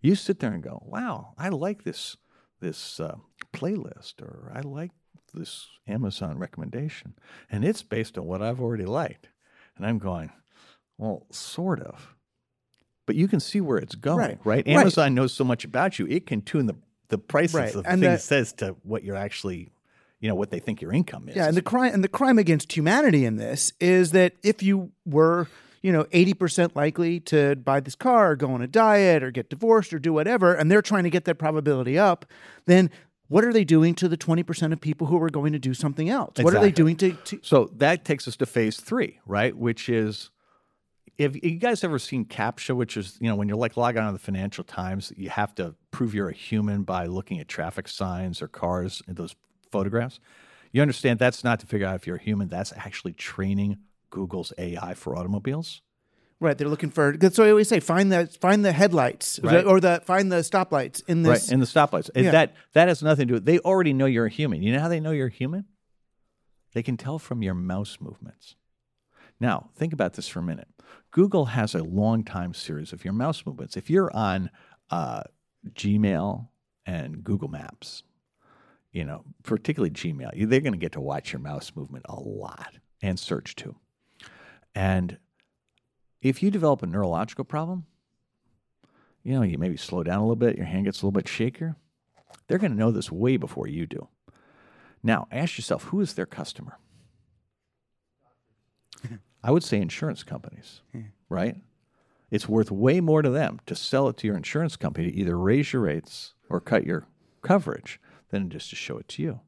You sit there and go, wow, I like this this uh, playlist, or I like this Amazon recommendation, and it's based on what I've already liked. And I'm going, well, sort of. But you can see where it's going, Right. right? Right. Amazon knows so much about you; it can tune the the prices Right. of the And thing the- it says to what you're actually, you know, what they think your income is. Yeah, and the crime and the crime against humanity in this is that if you were, you know, eighty percent likely to buy this car, or go on a diet, or get divorced, or do whatever, and they're trying to get that probability up, then what are they doing to the twenty percent of people who are going to do something else? What are they doing to? to So that takes us to phase three, right? Which is, if you guys ever seen CAPTCHA, which is, you know, when you're like log on to the Financial Times, you have to prove you're a human by looking at traffic signs or cars in those photographs. You understand that's not to figure out if you're a human, that's actually training Google's AI for automobiles. Right, they're looking for. So I always say, find the find the headlights, Right. or the find the stoplights in this. right, in the stoplights. Yeah. That that has nothing to do with they already know you're a human. You know how they know you're a human? They can tell from your mouse movements. Now, think about this for a minute. Google has a long time series of your mouse movements. If you're on uh, Gmail and Google Maps, you know, particularly Gmail, they're going to get to watch your mouse movement a lot and search too. And if you develop a neurological problem, you know, you maybe slow down a little bit, your hand gets a little bit shakier, they're going to know this way before you do. Now, ask yourself who is their customer? I would say insurance companies, right? It's worth way more to them to sell it to your insurance company to either raise your rates or cut your coverage than just to show it to you.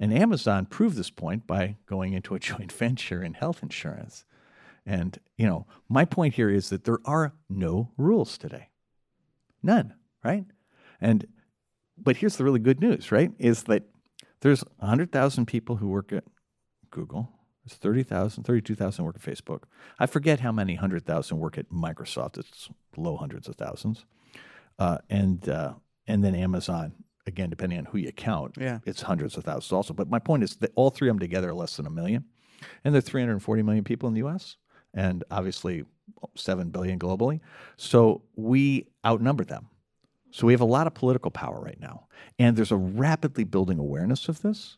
And Amazon proved this point by going into a joint venture in health insurance. And, you know, my point here is that there are no rules today. None, right? And but here's the really good news, right? Is that there's 100,000 people who work at Google. There's 30,000, 32,000 work at Facebook. I forget how many 100,000 work at Microsoft. It's low hundreds of thousands. Uh, and uh, and then Amazon, again, depending on who you count, Yeah. it's hundreds of thousands also. But my point is that all three of them together are less than a million. And there are 340 million people in the US and obviously 7 billion globally. So we outnumber them. So we have a lot of political power right now. And there's a rapidly building awareness of this.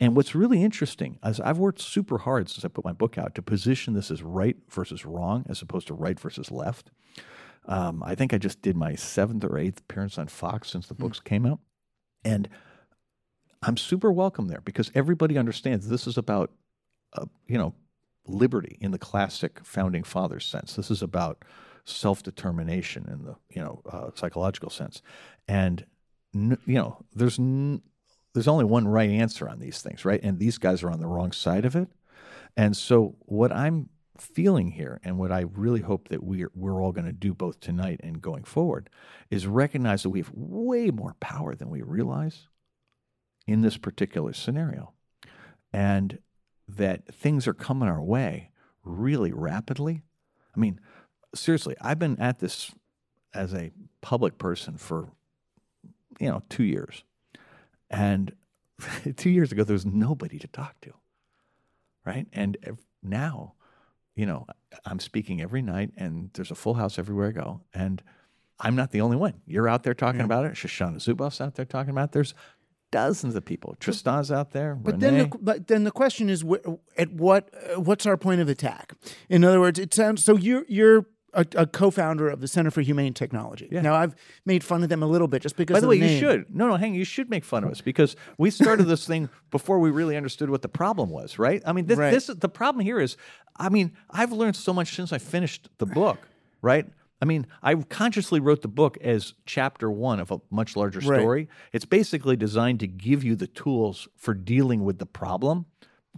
And what's really interesting is I've worked super hard since I put my book out to position this as right versus wrong as opposed to right versus left. Um, I think I just did my seventh or eighth appearance on Fox since the books came out. And I'm super welcome there because everybody understands this is about, uh, you know, liberty in the classic founding fathers sense. This is about self determination in the you know uh, psychological sense, and you know there's n- there's only one right answer on these things, right? And these guys are on the wrong side of it. And so what I'm feeling here, and what I really hope that we're we're all going to do both tonight and going forward, is recognize that we have way more power than we realize in this particular scenario, and that things are coming our way really rapidly. I mean, seriously, I've been at this as a public person for you know two years, and two years ago there was nobody to talk to, right? And now, you know, I'm speaking every night, and there's a full house everywhere I go, and I'm not the only one. You're out there talking about it. Shoshana Zuboff's out there talking about it. There's dozens of people. Tristan's out there. But Renee. then, the, but then the question is, at what uh, what's our point of attack? In other words, it sounds so. You're you're a, a co-founder of the Center for Humane Technology. Yeah. Now, I've made fun of them a little bit just because. By the way, you should. No, no, hang. You should make fun of us because we started this thing before we really understood what the problem was. Right? I mean, this, Right. this the problem here. Is I mean, I've learned so much since I finished the book. Right? I mean, I consciously wrote the book as chapter one of a much larger Right. story. It's basically designed to give you the tools for dealing with the problem,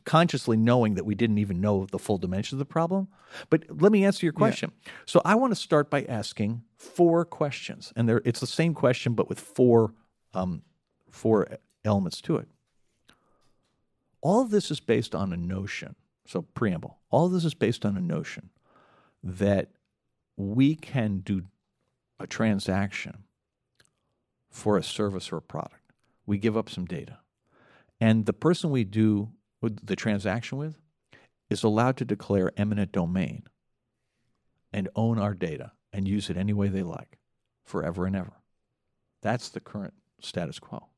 consciously knowing that we didn't even know the full dimension of the problem. But let me answer your question. So I want to start by asking four questions, and there it's the same question but with four um, four elements to it. All of this is based on a notion. So preamble. All of this is based on a notion that we can do a transaction for a service or a product. We give up some data. And the person we do the transaction with is allowed to declare eminent domain and own our data and use it any way they like forever and ever. That's the current status quo.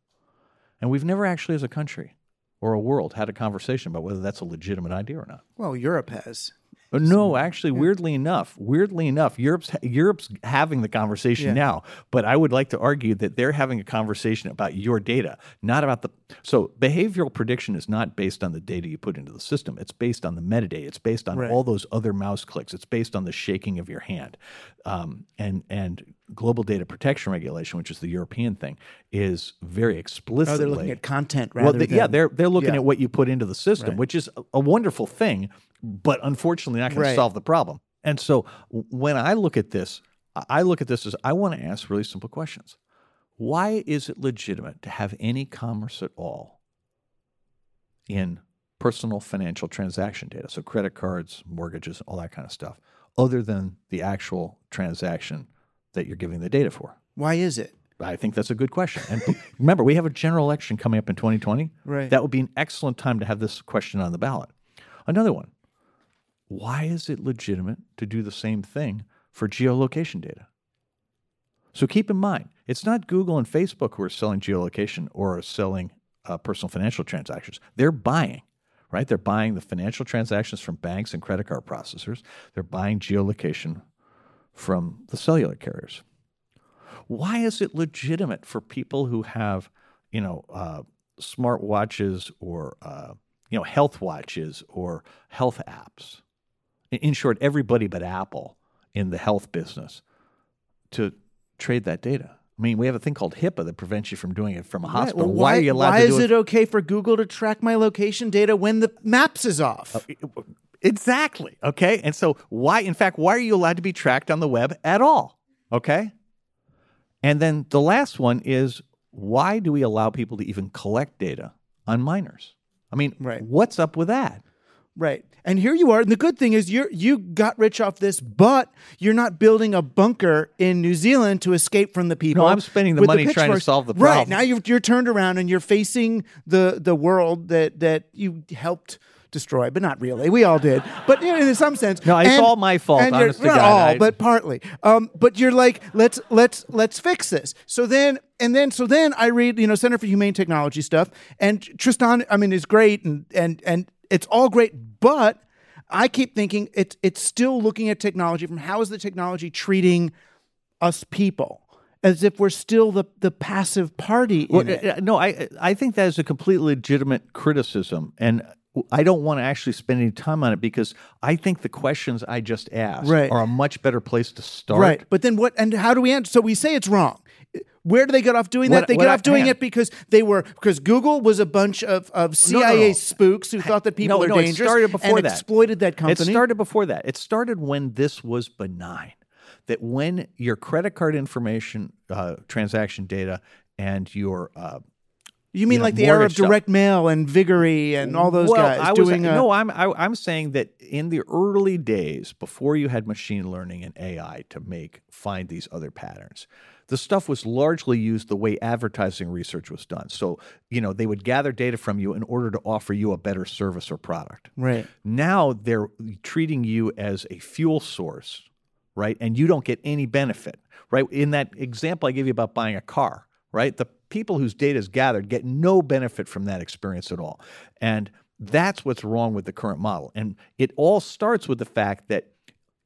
And we've never actually, as a country or a world, had a conversation about whether that's a legitimate idea or not. Well, Europe has. Uh, No, actually, weirdly enough, weirdly enough, Europe's Europe's having the conversation Yeah. now. But I would like to argue that they're having a conversation about your data, not about the. So behavioral prediction is not based on the data you put into the system. It's based on the metadata. It's based on Right. all those other mouse clicks. It's based on the shaking of your hand, um, and and global data protection regulation, which is the European thing, is very explicitly. Oh, they're looking at content Well, they- than yeah, they're they're looking Yeah. at what you put into the system, Right. which is a, a wonderful thing, but unfortunately not going Right. to solve the problem. And so when I look at this, I- I look at this as I want to ask really simple questions. Why is it legitimate to have any commerce at all in personal financial transaction data? So credit cards, mortgages, all that kind of stuff, other than the actual transaction that you're giving the data for? Why is it? I think that's a good question. And remember, we have a general election coming up in 2020. Right. That would be an excellent time to have this question on the ballot. Another one why is it legitimate to do the same thing for geolocation data? So keep in mind, it's not Google and Facebook who are selling geolocation or are selling uh, personal financial transactions. They're buying, right? They're buying the financial transactions from banks and credit card processors. They're buying geolocation from the cellular carriers. Why is it legitimate for people who have, you know, uh, smart watches or uh, you know health watches or health apps? In- short, everybody but Apple in the health business to trade that data. I mean, we have a thing called HIPAA that prevents you from doing it from a Right, hospital. well, why, are you allowed why to do it? Why is it okay for Google to track my location data when the maps is off? Uh, exactly. Okay. And so, why, in fact, why are you allowed to be tracked on the web at all? Okay. And then the last one is why do we allow people to even collect data on minors? I mean, Right. what's up with that? Right. And here you are. And the good thing is you you got rich off this, but you're not building a bunker in New Zealand to escape from the people. No, I'm spending the money trying to solve the problem. Right. Now you're you're turned around and you're facing the the world that that you helped destroy, but not really. We all did. But you know, in some sense. No, it's And- all my fault, and honest not God. all, I- but partly. Um, but you're like, let's let's let's fix this. So then and then so then I read, you know, Center for Humane Technology stuff, and Tristan, I mean, is great and and and it's all great, but I keep thinking it's it's still looking at technology from how is the technology treating us people as if we're still the the passive party in Well, no, I I think that is a completely legitimate criticism, and I don't want to actually spend any time on it because I think the questions I just asked Right. are a much better place to start. Right. But then what and how do we answer? So we say it's wrong. Where do they get off doing What- that? They get I- off doing it because they were because Google was a bunch of, of no, CIA no. spooks who thought that people no, are no, dangerous It started before and that. exploited that company. It started before that. It started when this was benign. That when your credit card information, uh, transaction data, and your uh, you mean know, like the era of mortgage stuff. direct mail and Viguerie and all those well, guys I was, doing a, no, I'm I, I'm saying that in the early days, before you had machine learning and AI to make find these other patterns, the stuff was largely used the way advertising research was done. So you know they would gather data from you in order to offer you a better service or product. right. Now they're treating you as a fuel source, right? And you don't get any benefit, right? In that example I gave you about buying a car, right? The people whose data is gathered get no benefit from that experience at all. And that's what's wrong with the current model. And it all starts with the fact that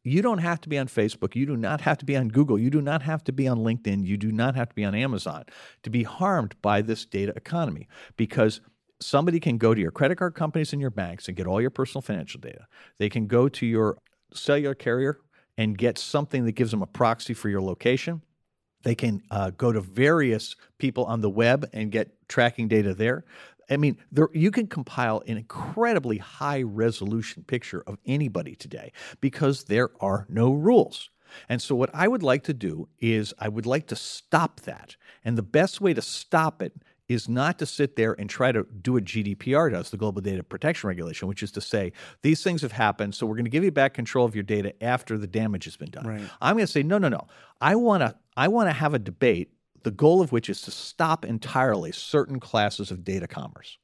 you don't have to be on Facebook. You do not have to be on Google. You do not have to be on LinkedIn. You do not have to be on Amazon to be harmed by this data economy because somebody can go to your credit card companies and your banks and get all your personal financial data. They can go to your cellular carrier and get something that gives them a proxy for your location. They can uh, go to various people on the web and get tracking data there. I mean, there, you can compile an incredibly high resolution picture of anybody today because there are no rules. And so, what I would like to do is, I would like to stop that. And the best way to stop it is not to sit there and try to do what GDPR does, the Global Data Protection Regulation, which is to say, these things have happened, so we're going to give you back control of your data after the damage has been done. Right. I'm going to say, no, no, no. I want to I want to have a debate, the goal of which is to stop entirely certain classes of data commerce.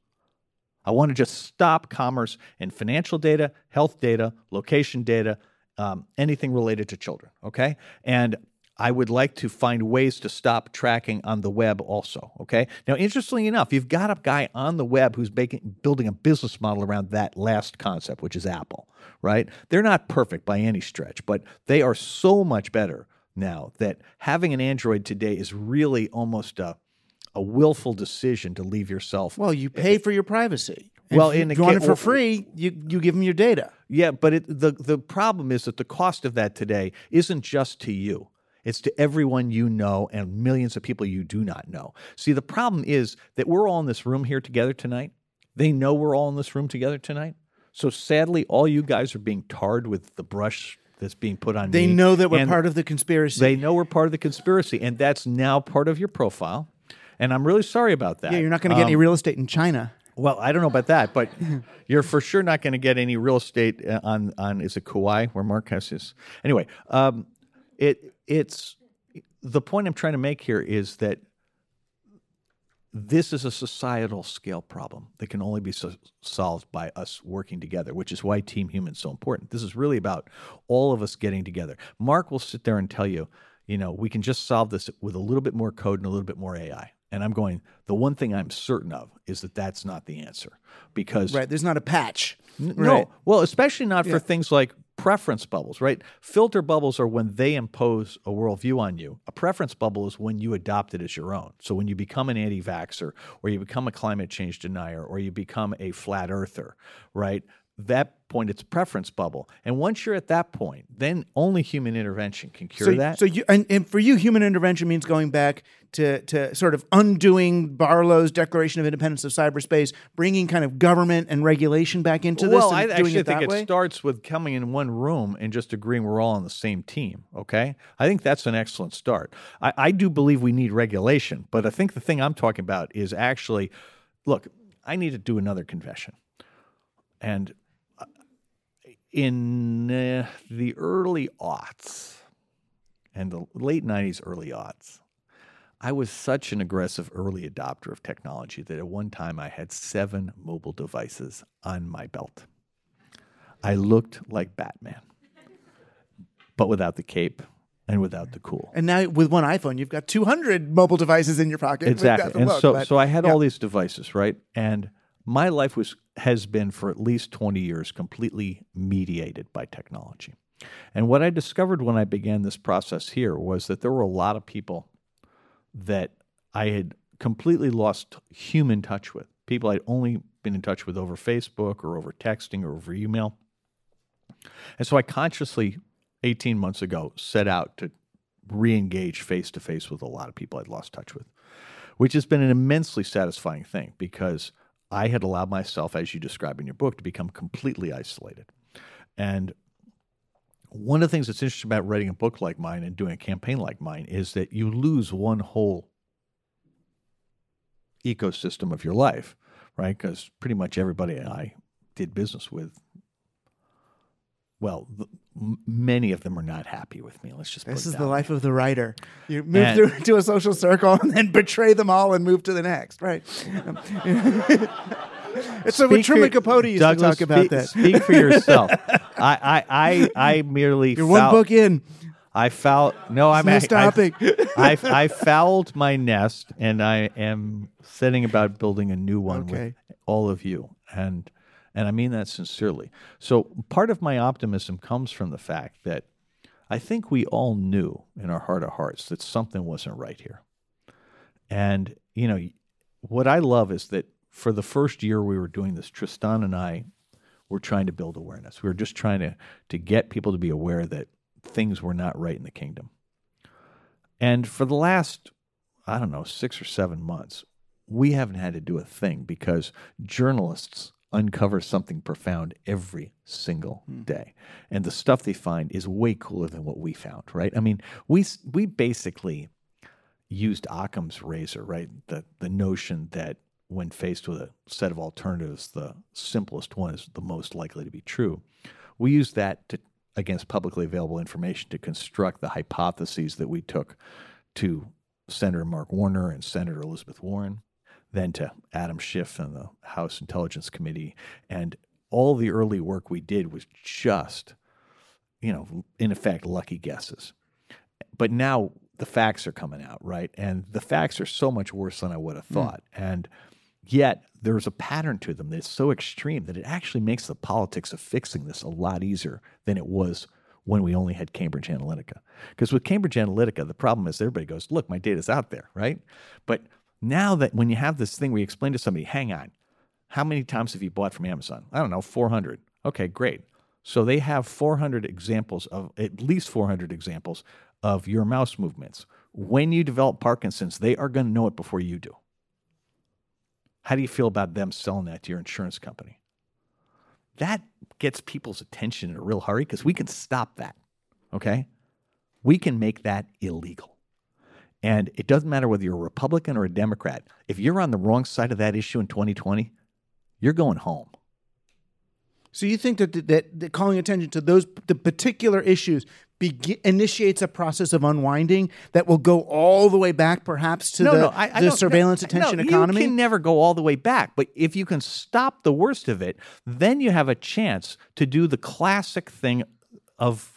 I want to just stop commerce in financial data, health data, location data, um, anything related to children. Okay. And I would like to find ways to stop tracking on the web also. Okay. Now, interestingly enough, you've got a guy on the web who's making, building a business model around that last concept, which is Apple, right? They're not perfect by any stretch, but they are so much better now that having an Android today is really almost a, a willful decision to leave yourself Well, you pay for your privacy. And Well, in you want it for free, you you give them your data. Yeah, but it, the the problem is that the cost of that today isn't just to you. It's to everyone you know and millions of people you do not know. See, the problem is that we're all in this room here together tonight. They know we're all in this room together tonight. So sadly, all you guys are being tarred with the brush that's being put on They me. know that we're And part of the conspiracy. They know we're part of the conspiracy, and that's now part of your profile. And I'm really sorry about that. yeah, you're not going to get any Um, real estate in China. well, I don't know about that, but you're for sure not going to get any real estate uh, on on is it Kauai where Mark has his. Anyway, um, it it's the point I'm trying to make here is that this is a societal scale problem that can only be so- solved by us working together, which is why Team Human is so important. This is really about all of us getting together. Mark will sit there and tell you, you know, we can just solve this with a little bit more code and a little bit more AI. And I'm going, the one thing I'm certain of is that that's not the answer because Right. There's not a patch. N- Right. No, well, especially not for things like preference bubbles, right? Filter bubbles are when they impose a worldview on you. A preference bubble is when you adopt it as your own. So when you become an anti vaxxer, or you become a climate change denier, or you become a flat earther, right? That point, it's a preference bubble. And once you're at that point, then only human intervention can cure so, that. So you and, and for you, human intervention means going back to to sort of undoing Barlow's Declaration of Independence of Cyberspace, bringing kind of government and regulation back into this. well, I doing actually it think it way? starts with coming in one room and just agreeing we're all on the same team. Okay, I think that's an excellent start. I, I do believe we need regulation, but I think the thing I'm talking about is actually, look, I need to do another confession, and in uh, the early aughts and the late '90s, early aughts. I was such an aggressive early adopter of technology that at one time I had seven mobile devices on my belt. I looked like Batman, but without the cape and without the cool. And now with one iPhone, you've got 200 mobile devices in your pocket. Exactly. And look, so so I had yeah. all these devices, right? And my life was has been for at least 20 years completely mediated by technology. And what I discovered when I began this process here was that there were a lot of people that I had completely lost human touch with. People I'd only been in touch with over Facebook or over texting or over email. And so I consciously, 18 months ago, set out to re engage face to face with a lot of people I'd lost touch with, which has been an immensely satisfying thing because I had allowed myself, as you describe in your book, to become completely isolated. And one of the things that's interesting about writing a book like mine and doing a campaign like mine is that you lose one whole ecosystem of your life, right? Because pretty much everybody I did business with, well, many of them are not happy with me. Let's just put This is the life of the writer. You move And- through to a social circle and then betray them all and move to the next. Right. it's so for- Truman Capote used Douglas, to talk about speak, that. Speak for yourself. I, I, I, I merely You're one book in. I foul. No, I'm no I- stopping. I, I fouled my nest, and I am setting about building a new one Okay. with all of you, and and I mean that sincerely. So part of my optimism comes from the fact that I think we all knew in our heart of hearts that something wasn't right here, and you know what I love is that for the first year we were doing this, Tristan and I were trying to build awareness. We were just trying to to get people to be aware that things were not right in the kingdom. And for the last, I don't know, six or seven months, we haven't had to do a thing because journalists uncover something profound every single hmm. day. And the stuff they find is way cooler than what we found, right? I mean, we we basically used Occam's razor, right? The the notion that when faced with a set of alternatives, the simplest one is the most likely to be true. We used that to against publicly available information to construct the hypotheses that we took to Senator Mark Warner and Senator Elizabeth Warren, then to Adam Schiff and the House Intelligence Committee. And all the early work we did was just, you know, in effect, lucky guesses. But now the facts are coming out, right? And the facts are so much worse than I would have hmm. thought. And yet there's a pattern to them that's so extreme that it actually makes the politics of fixing this a lot easier than it was when we only had Cambridge Analytica. Because with Cambridge Analytica, the problem is everybody goes, look, my data's out there, right? But now that when you have this thing where you explain to somebody, hang on, how many times have you bought from Amazon? I don't know, 400. Okay, great. So they have 400 examples of, at least 400 examples of your mouse movements. When you develop Parkinson's, they are going to know it before you do. How do you feel about them selling that to your insurance company? That gets people's attention in a real hurry because we can stop that. Okay? We can make that illegal. And it doesn't matter whether you're a Republican or a Democrat. If you're on the wrong side of that issue in 2020, you're going home. So you think that that, that calling attention to those the particular issues begi- initiates a process of unwinding that will go all the way back, perhaps to the, the don't- surveillance no, attention no, economy? You can never go all the way back, but if you can stop the worst of it, then you have a chance to do the classic thing of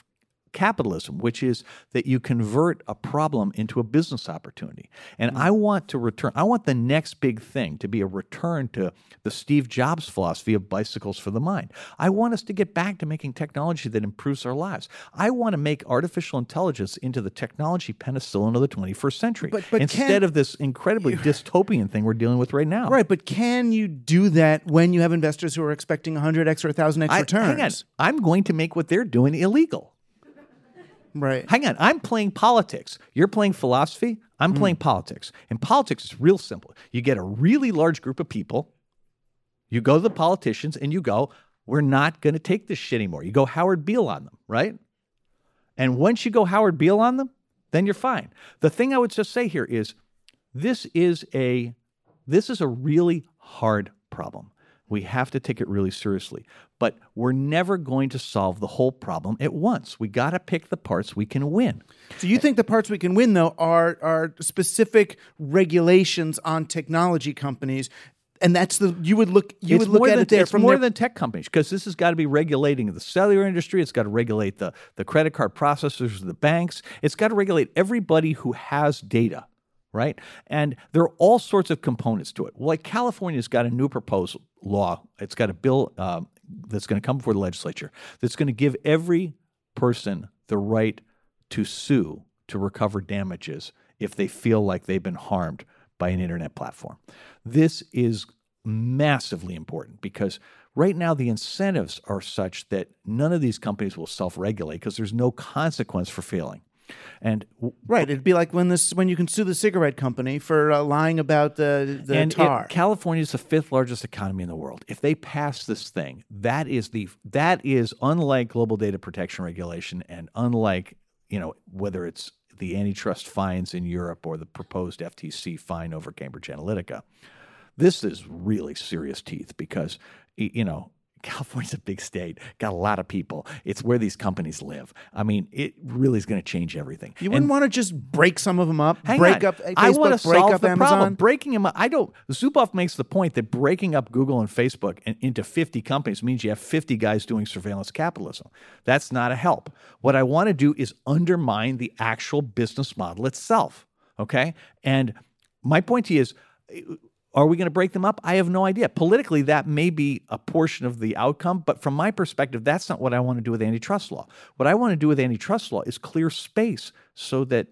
capitalism, which is that you convert a problem into a business opportunity. And I want to return, I want the next big thing to be a return to the Steve Jobs philosophy of bicycles for the mind. I want us to get back to making technology that improves our lives. I want to make artificial intelligence into the technology penicillin of the 21st century But- but instead can- of this incredibly dystopian thing we're dealing with right now. Right, but can you do that when you have investors who are expecting 100x or 1000x I- returns? hang on. I'm going to make what they're doing illegal. Right. Hang on. I'm playing politics. You're playing philosophy. I'm hmm. playing politics. And politics is real simple. You get a really large group of people, you go to the politicians, and you go, We're not going to take this shit anymore. You go Howard Beale on them, right? And once you go Howard Beale on them, then you're fine. The thing I would just say here is this is a this is a really hard problem. We have to take it really seriously. But we're never going to solve the whole problem at once. We got to pick the parts we can win. So you think the parts we can win though are are specific regulations on technology companies, and that's the you would look you it's would look at than, it there it's from more their- than tech companies because this has got to be regulating the cellular industry. It's got to regulate the, the credit card processors, the banks. It's got to regulate everybody who has data, right? And there are all sorts of components to it. Like California's got a new proposed law. It's got a bill um, that's going to come before the legislature that's going to give every person the right to sue to recover damages if they feel like they've been harmed by an internet platform. This is massively important because right now the incentives are such that none of these companies will self-regulate because there's no consequence for failing. And right. It'd be like when this when you can sue the cigarette company for uh, lying about the the and tar. California is the fifth largest economy in the world. If they pass this thing, that is the that is unlike global data protection regulation and unlike you know whether it's the antitrust fines in Europe or the proposed FTC fine over Cambridge Analytica. This is really serious teeth because you know California's a big state, got a lot of people. It's where these companies live. I mean, it really is going to change everything. you wouldn't want to just break some of them up, break on. up uh, Facebook, I want to break solve up the Amazon. problem. Breaking them up. I don't. Zuboff makes the point that breaking up Google and Facebook in- into 50 companies means you have 50 guys doing surveillance capitalism. That's not a help. What I want to do is undermine the actual business model itself. Okay. And my point to you is are we going to break them up? I have no idea. Politically, that may be a portion of the outcome, but from my perspective, that's not what I want to do with antitrust law. What I want to do with antitrust law is clear space so that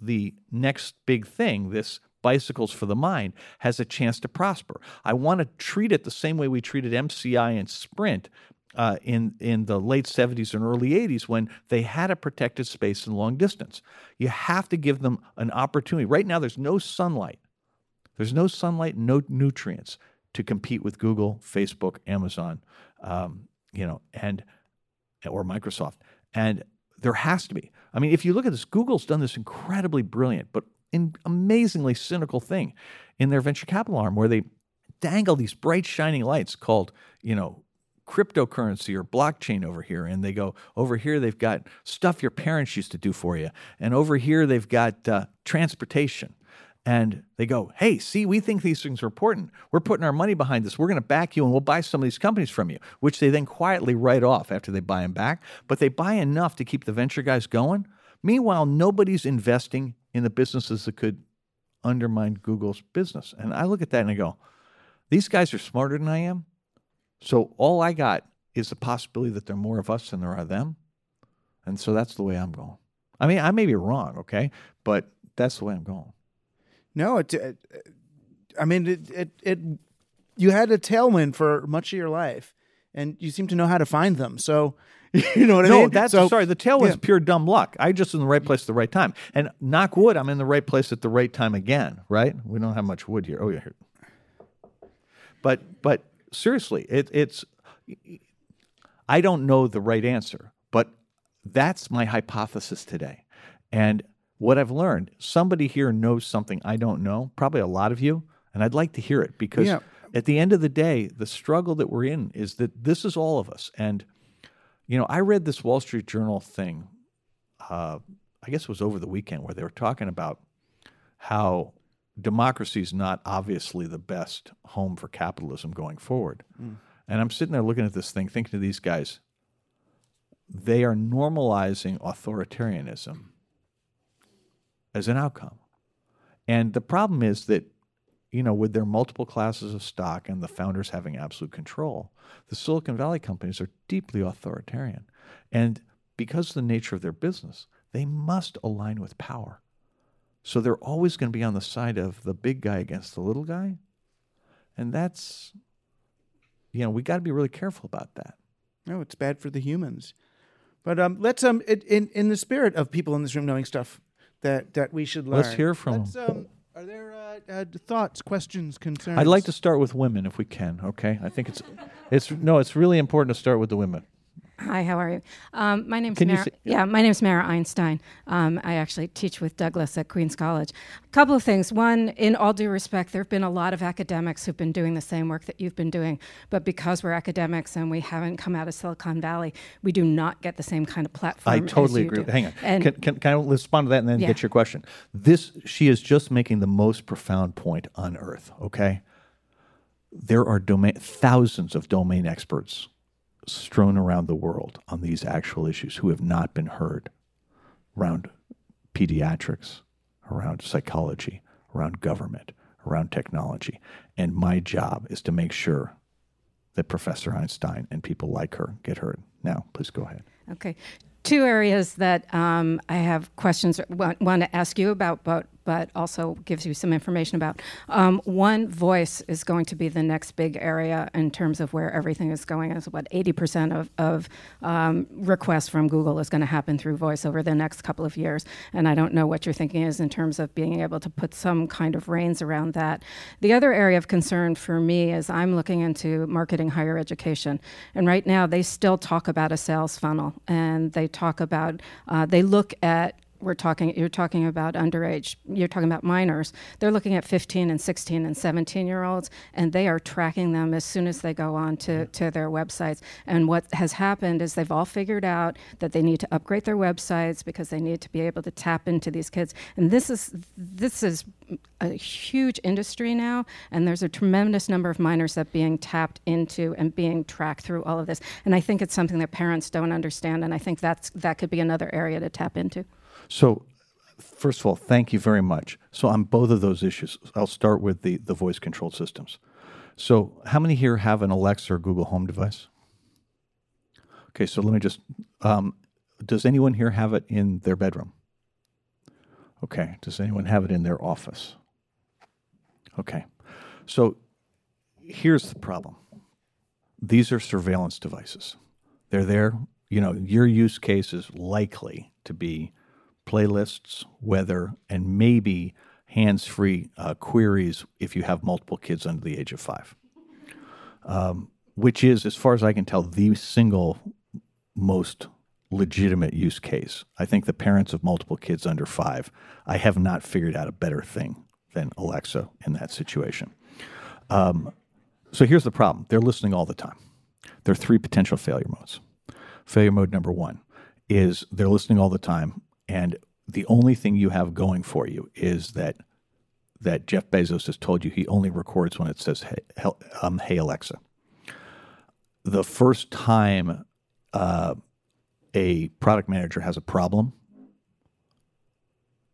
the next big thing, this bicycles for the mind, has a chance to prosper. I want to treat it the same way we treated MCI and Sprint uh, in in the late 70s and early 80s when they had a protected space in long distance. You have to give them an opportunity. Right now, there's no sunlight. There's no sunlight, no nutrients to compete with Google, Facebook, Amazon, um, you know, and or Microsoft. And there has to be. I mean, if you look at this, Google's done this incredibly brilliant, but in amazingly cynical thing in their venture capital arm where they dangle these bright shining lights called, you know, cryptocurrency or blockchain over here and they go over here they've got stuff your parents used to do for you and over here they've got uh, transportation and they go, hey, see, we think these things are important. We're putting our money behind this. We're going to back you and we'll buy some of these companies from you, which they then quietly write off after they buy them back. But they buy enough to keep the venture guys going. Meanwhile, nobody's investing in the businesses that could undermine Google's business. And I look at that and I go, these guys are smarter than I am. So all I got is the possibility that there are more of us than there are them. And so that's the way I'm going. I mean, I may be wrong, okay? But that's the way I'm going. No, it, it. I mean, it, it. It. You had a tailwind for much of your life, and you seem to know how to find them. So, you know what I no, mean? that's so, sorry. The tailwind's yeah. pure dumb luck. I just in the right place at the right time. And knock wood, I'm in the right place at the right time again. Right? We don't have much wood here. Oh yeah. Here. But but seriously, it, it's. I don't know the right answer, but that's my hypothesis today. And what I've learned, somebody here knows something I don't know, probably a lot of you, and I'd like to hear it because Yeah. at the end of the day, the struggle that we're in is that this is all of us. And, you know, I read this Wall Street Journal thing, uh, I guess it was over the weekend, where they were talking about how democracy is not obviously the best home for capitalism going forward. And I'm sitting there looking at this thing, thinking to these guys, they are normalizing authoritarianism as an outcome. And the problem is that, you know, with their multiple classes of stock and the founders having absolute control, the Silicon Valley companies are deeply authoritarian. And because of the nature of their business, they must align with power. So they're always going to be on the side of the big guy against the little guy. And that's, you know, we got to be really careful about that. No, it's bad for the humans. But um, let's um, it, in in the spirit of people in this room knowing stuff that that we should learn. Let's hear from Let's, um, are there uh, uh, thoughts, questions, concerns? I'd like to start with women if we can, okay? I think it's it's no, it's really important to start with the women. Hi, how are you? Um, my name's Can Mara. say- yeah, my name's Mara Einstein. Um, I actually teach with Douglas at Queens College. A couple of things. One, in all due respect, there have been a lot of academics who've been doing the same work that you've been doing, but because we're academics and we haven't come out of Silicon Valley, we do not get the same kind of platform. I totally agree. do. Hang on. And can, can, can I respond to that and then Yeah. get your question? This, she is just making the most profound point on earth, okay? There are domain, thousands of domain experts strewn around the world on these actual issues who have not been heard around pediatrics, around psychology, around government, around technology. And my job is to make sure that Professor Einstein and people like her get heard. Now, please go ahead. Okay. Two areas that um, I have questions want, want to ask you about, but but also gives you some information about. Um, one, voice is going to be the next big area in terms of where everything is going. Is what eighty percent of of um, requests from Google is going to happen through voice over the next couple of years. And I don't know what your thinking is in terms of being able to put some kind of reins around that. The other area of concern for me is I'm looking into marketing higher education, and right now they still talk about a sales funnel, and they talk about uh, they look at we're talking you're talking about underage you're talking about minors. They're looking at 15 and 16 and 17 year olds and they are tracking them as soon as they go on to, to their websites. And what has happened is they've all figured out that they need to upgrade their websites because they need to be able to tap into these kids. And this is this is a huge industry now and there's a tremendous number of minors that being tapped into and being tracked through all of this. And i think it's something that parents don't understand and i think that's that could be another area to tap into So, first of all, thank you very much. So, on both of those issues, I'll start with the, the voice controlled systems. So, how many here have an Alexa or Google Home device? Okay, so let me just, um, does anyone here have it in their bedroom? Okay, does anyone have it in their office? Okay, so here's the problem these are surveillance devices. They're there, you know, your use case is likely to be playlists, weather, and maybe hands free uh, queries if you have multiple kids under the age of five, um, which is, as far as I can tell, the single most legitimate use case. I think the parents of multiple kids under five, I have not figured out a better thing than Alexa in that situation. Um, so here's the problem they're listening all the time. There are three potential failure modes. Failure mode number one is they're listening all the time, and the only thing you have going for you is that that Jeff Bezos has told you he only records when it says "Hey, um, hey Alexa." The first time uh, a product manager has a problem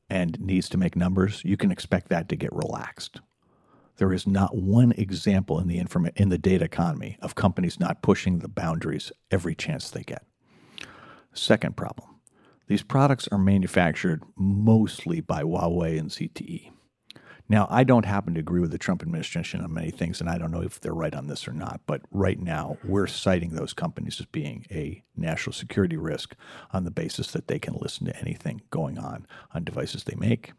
and needs to make numbers, you can expect that to get relaxed. There is not one example in the informa- in the data economy of companies not pushing the boundaries every chance they get. Second problem. These products are manufactured mostly by Huawei and ZTE. Now, I don't happen to agree with the Trump administration on many things, and I don't know if they're right on this or not. But right now, we're citing those companies as being a national security risk on the basis that they can listen to anything going on on devices they make.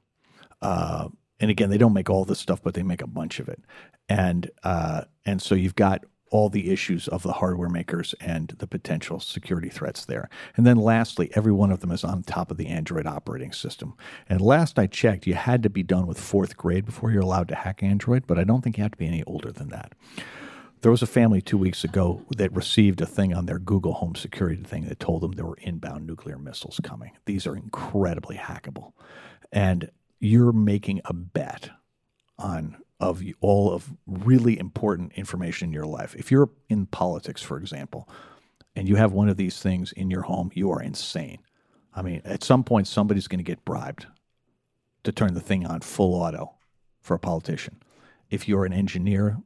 Uh, and again, they don't make all this stuff, but they make a bunch of it. And uh, and so you've got all the issues of the hardware makers and the potential security threats there. And then lastly, every one of them is on top of the Android operating system. And last I checked, you had to be done with fourth grade before you're allowed to hack Android, but I don't think you have to be any older than that. There was a family two weeks ago that received a thing on their Google Home security thing that told them there were inbound nuclear missiles coming. These are incredibly hackable. And you're making a bet on of all of really important information in your life. If you're in politics, for example, and you have one of these things in your home, you are insane. I mean, at some point, somebody's going to get bribed to turn the thing on full auto for a politician. If you're an engineer,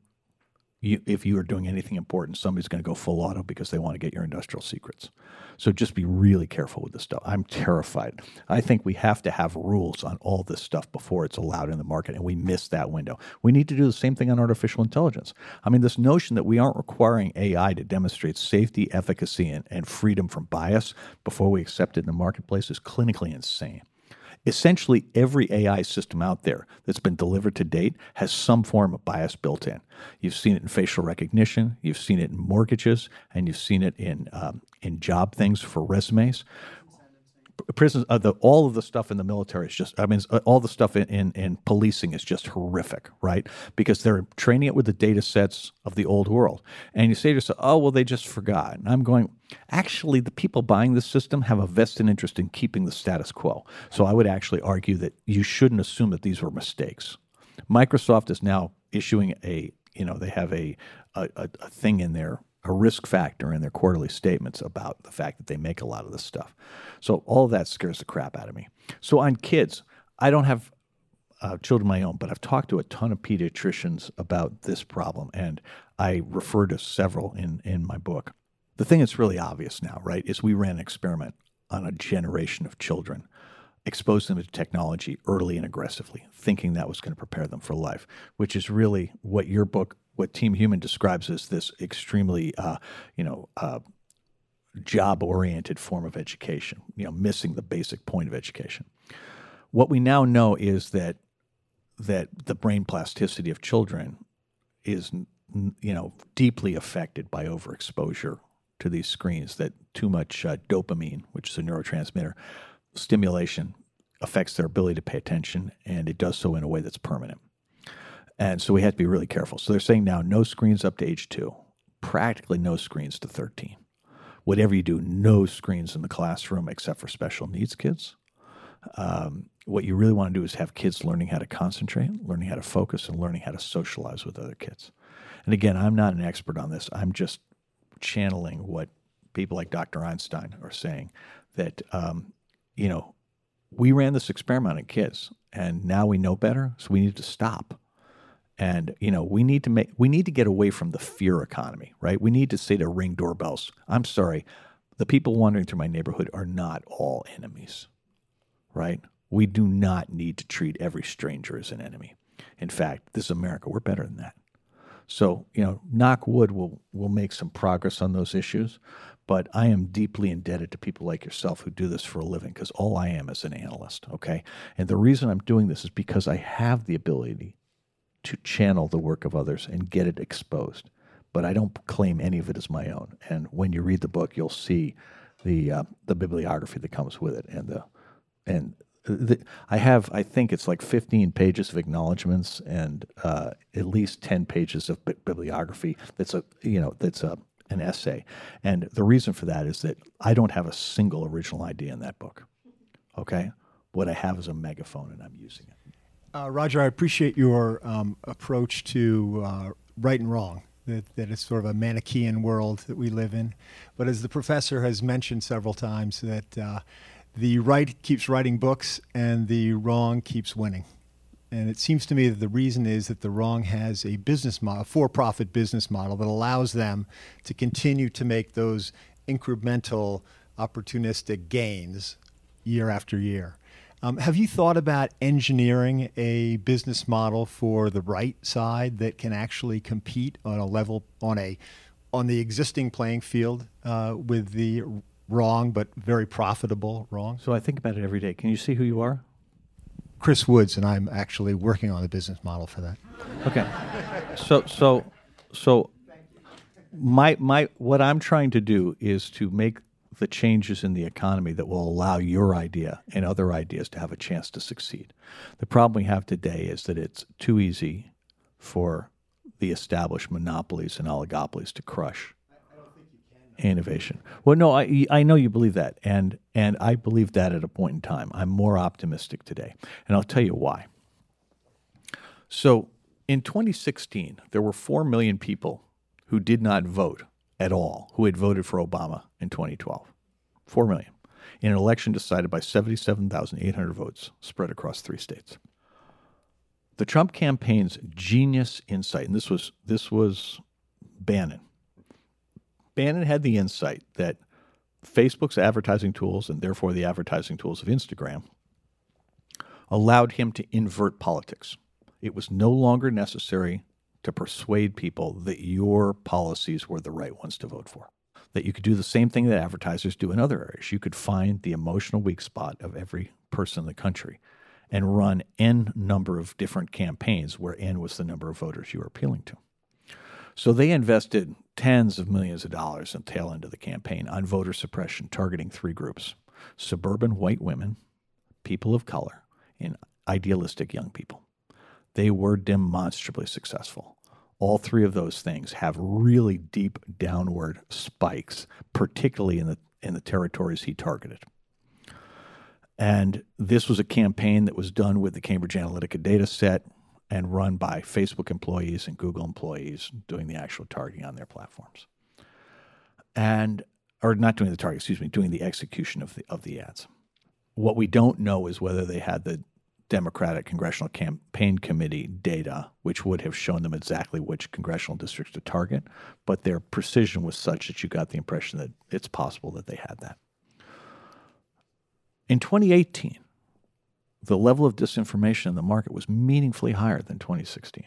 you, if you are doing anything important, somebody's going to go full auto because they want to get your industrial secrets. So just be really careful with this stuff. I'm terrified. I think we have to have rules on all this stuff before it's allowed in the market, and we miss that window. We need to do the same thing on artificial intelligence. I mean, this notion that we aren't requiring AI to demonstrate safety, efficacy, and, and freedom from bias before we accept it in the marketplace is clinically insane. Essentially, every AI system out there that's been delivered to date has some form of bias built in. You've seen it in facial recognition, you've seen it in mortgages, and you've seen it in um, in job things for resumes prisons, uh, the, all of the stuff in the military is just, I mean, uh, all the stuff in, in, in, policing is just horrific, right? Because they're training it with the data sets of the old world. And you say to yourself, oh, well, they just forgot. And I'm going, actually, the people buying this system have a vested interest in keeping the status quo. So I would actually argue that you shouldn't assume that these were mistakes. Microsoft is now issuing a, you know, they have a, a, a thing in there a risk factor in their quarterly statements about the fact that they make a lot of this stuff. So all that scares the crap out of me. So on kids, I don't have uh, children my own, but I've talked to a ton of pediatricians about this problem, and I refer to several in in my book. The thing that's really obvious now, right, is we ran an experiment on a generation of children, exposed them to technology early and aggressively, thinking that was going to prepare them for life, which is really what your book what Team Human describes as this extremely, uh, you know, uh, job-oriented form of education. You know, missing the basic point of education. What we now know is that that the brain plasticity of children is, you know, deeply affected by overexposure to these screens. That too much uh, dopamine, which is a neurotransmitter, stimulation affects their ability to pay attention, and it does so in a way that's permanent. And so we have to be really careful. So they're saying now no screens up to age two, practically no screens to 13. Whatever you do, no screens in the classroom except for special needs kids. Um, what you really want to do is have kids learning how to concentrate, learning how to focus, and learning how to socialize with other kids. And again, I'm not an expert on this. I'm just channeling what people like Dr. Einstein are saying that, um, you know, we ran this experiment on kids and now we know better, so we need to stop and you know, we need to make we need to get away from the fear economy, right? We need to say to ring doorbells, I'm sorry, the people wandering through my neighborhood are not all enemies. Right? We do not need to treat every stranger as an enemy. In fact, this is America. We're better than that. So, you know, knock wood will will make some progress on those issues, but I am deeply indebted to people like yourself who do this for a living because all I am is an analyst, okay? And the reason I'm doing this is because I have the ability to channel the work of others and get it exposed. But I don't claim any of it as my own. And when you read the book, you'll see the uh, the bibliography that comes with it, and the and the, I have I think it's like 15 pages of acknowledgments and uh, at least 10 pages of bi- bibliography. That's a you know that's a an essay, and the reason for that is that I don't have a single original idea in that book. Okay, what I have is a megaphone, and I'm using it. Uh, Roger, I appreciate your um, approach to uh, right and wrong. That, that it's sort of a Manichaean world that we live in. But as the professor has mentioned several times, that uh, the right keeps writing books and the wrong keeps winning. And it seems to me that the reason is that the wrong has a business model, for profit business model that allows them to continue to make those incremental, opportunistic gains year after year. Um, have you thought about engineering a business model for the right side that can actually compete on a level on a on the existing playing field uh, with the wrong but very profitable wrong? So I think about it every day. Can you see who you are? Chris Woods, and I'm actually working on a business model for that. Okay. So so so my my what I'm trying to do is to make the changes in the economy that will allow your idea and other ideas to have a chance to succeed. The problem we have today is that it's too easy for the established monopolies and oligopolies to crush innovation. Well, no, I I know you believe that, and and I believe that at a point in time. I'm more optimistic today, and I'll tell you why. So, in 2016, there were four million people who did not vote at all who had voted for Obama in 2012. 4 million. In an election decided by 77,800 votes spread across three states. The Trump campaign's genius insight, and this was this was Bannon. Bannon had the insight that Facebook's advertising tools and therefore the advertising tools of Instagram allowed him to invert politics. It was no longer necessary to persuade people that your policies were the right ones to vote for. That you could do the same thing that advertisers do in other areas. You could find the emotional weak spot of every person in the country and run N number of different campaigns where N was the number of voters you were appealing to. So they invested tens of millions of dollars in tail end of the campaign on voter suppression, targeting three groups suburban white women, people of color, and idealistic young people. They were demonstrably successful. All three of those things have really deep downward spikes, particularly in the in the territories he targeted. And this was a campaign that was done with the Cambridge Analytica data set and run by Facebook employees and Google employees doing the actual targeting on their platforms. And or not doing the target, excuse me, doing the execution of the of the ads. What we don't know is whether they had the Democratic Congressional Campaign Committee data, which would have shown them exactly which congressional districts to target, but their precision was such that you got the impression that it's possible that they had that. In 2018, the level of disinformation in the market was meaningfully higher than 2016.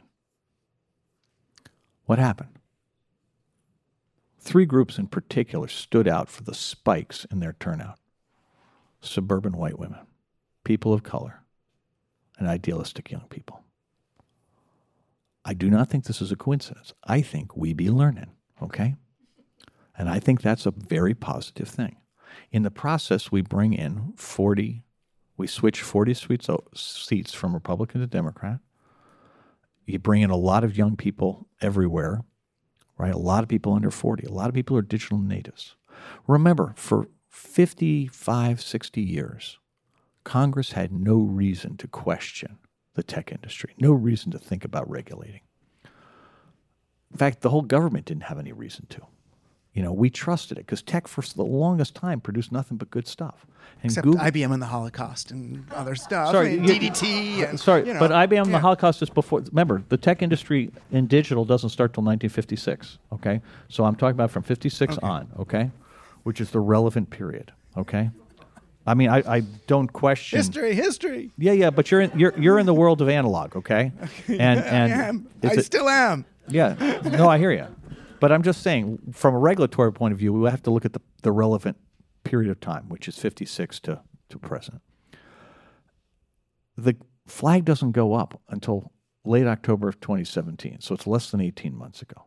What happened? Three groups in particular stood out for the spikes in their turnout suburban white women, people of color, and idealistic young people. I do not think this is a coincidence. I think we be learning, okay? And I think that's a very positive thing. In the process, we bring in 40, we switch 40 seats from Republican to Democrat. You bring in a lot of young people everywhere, right? A lot of people under 40. A lot of people are digital natives. Remember, for 55, 60 years, Congress had no reason to question the tech industry, no reason to think about regulating. In fact, the whole government didn't have any reason to. You know, we trusted it because tech for the longest time produced nothing but good stuff. And Except Google, IBM and the Holocaust and other stuff. Sorry, and DDT. And, sorry, you know, but IBM and yeah. the Holocaust is before. Remember, the tech industry in digital doesn't start till 1956. Okay, so I'm talking about from 56 Okay. on. Okay, which is the relevant period. Okay, I mean, I, I don't question History, history. Yeah, yeah, but you're in, you're you're in the world of analog. Okay, and and I am. I a- still am. yeah. No, I hear you. But I'm just saying, from a regulatory point of view, we have to look at the, the relevant period of time, which is 56 to, to present. The flag doesn't go up until late October of 2017, so it's less than 18 months ago.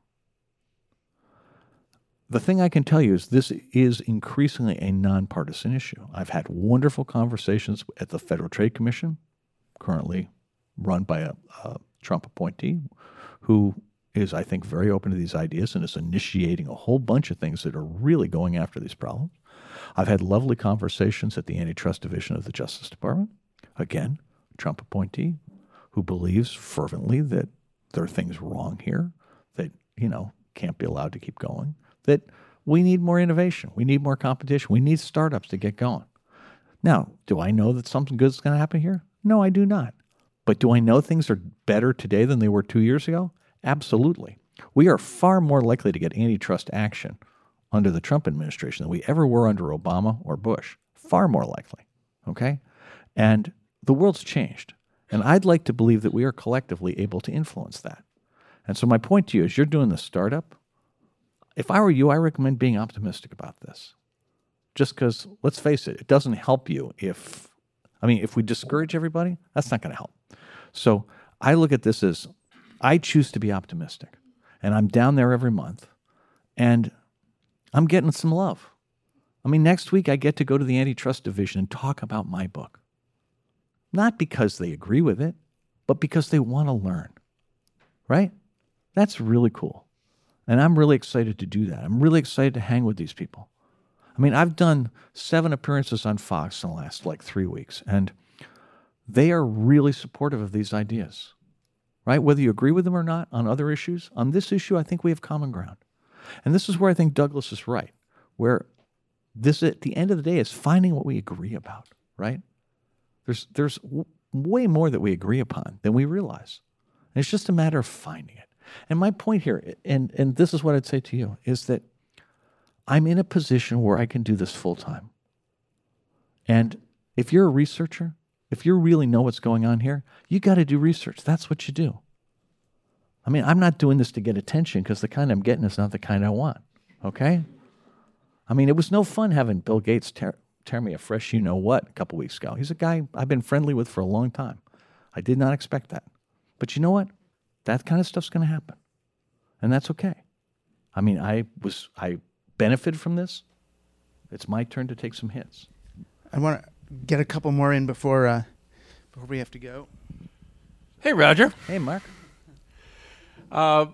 The thing I can tell you is this is increasingly a nonpartisan issue. I've had wonderful conversations at the Federal Trade Commission, currently run by a, a Trump appointee, who is, I think, very open to these ideas and is initiating a whole bunch of things that are really going after these problems. I've had lovely conversations at the Antitrust Division of the Justice Department. Again, Trump appointee who believes fervently that there are things wrong here that, you know, can't be allowed to keep going, that we need more innovation, we need more competition, we need startups to get going. Now, do I know that something good is going to happen here? No, I do not. But do I know things are better today than they were two years ago? Absolutely. We are far more likely to get antitrust action under the Trump administration than we ever were under Obama or Bush. Far more likely. Okay? And the world's changed. And I'd like to believe that we are collectively able to influence that. And so, my point to you is you're doing the startup. If I were you, I recommend being optimistic about this. Just because, let's face it, it doesn't help you if, I mean, if we discourage everybody, that's not going to help. So, I look at this as I choose to be optimistic. And I'm down there every month. And I'm getting some love. I mean, next week I get to go to the antitrust division and talk about my book. Not because they agree with it, but because they want to learn. Right? That's really cool. And I'm really excited to do that. I'm really excited to hang with these people. I mean, I've done seven appearances on Fox in the last like three weeks, and they are really supportive of these ideas, right? Whether you agree with them or not on other issues, on this issue, I think we have common ground. And this is where I think Douglas is right, where this at the end of the day is finding what we agree about, right? There's there's w- way more that we agree upon than we realize. And it's just a matter of finding it. And my point here, and and this is what I'd say to you, is that I'm in a position where I can do this full time. And if you're a researcher, if you really know what's going on here, you got to do research. That's what you do. I mean, I'm not doing this to get attention because the kind I'm getting is not the kind I want. Okay? I mean, it was no fun having Bill Gates tear, tear me a fresh you know what a couple weeks ago. He's a guy I've been friendly with for a long time. I did not expect that. But you know what? That kind of stuff's going to happen. And that's okay. I mean, I was I benefited from this. It's my turn to take some hits. I want to get a couple more in before uh, before we have to go. Hey, Roger. Hey, Mark. Uh,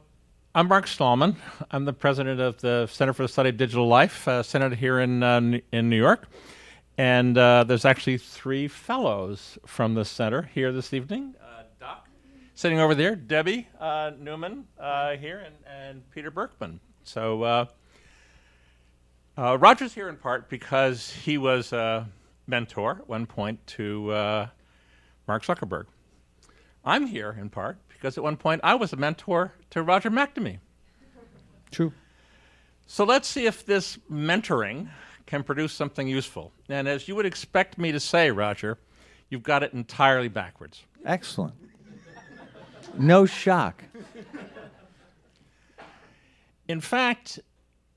I'm Mark Stahlman. I'm the president of the Center for the Study of Digital Life, uh, centered here in uh, in New York. And uh, there's actually three fellows from the center here this evening. Sitting over there, Debbie uh, Newman uh, here, and, and Peter Berkman. So uh, uh, Roger's here in part because he was a mentor at one point to uh, Mark Zuckerberg. I'm here in part because at one point I was a mentor to Roger McNamee. True. So let's see if this mentoring can produce something useful. And as you would expect me to say, Roger, you've got it entirely backwards. Excellent. No shock. In fact,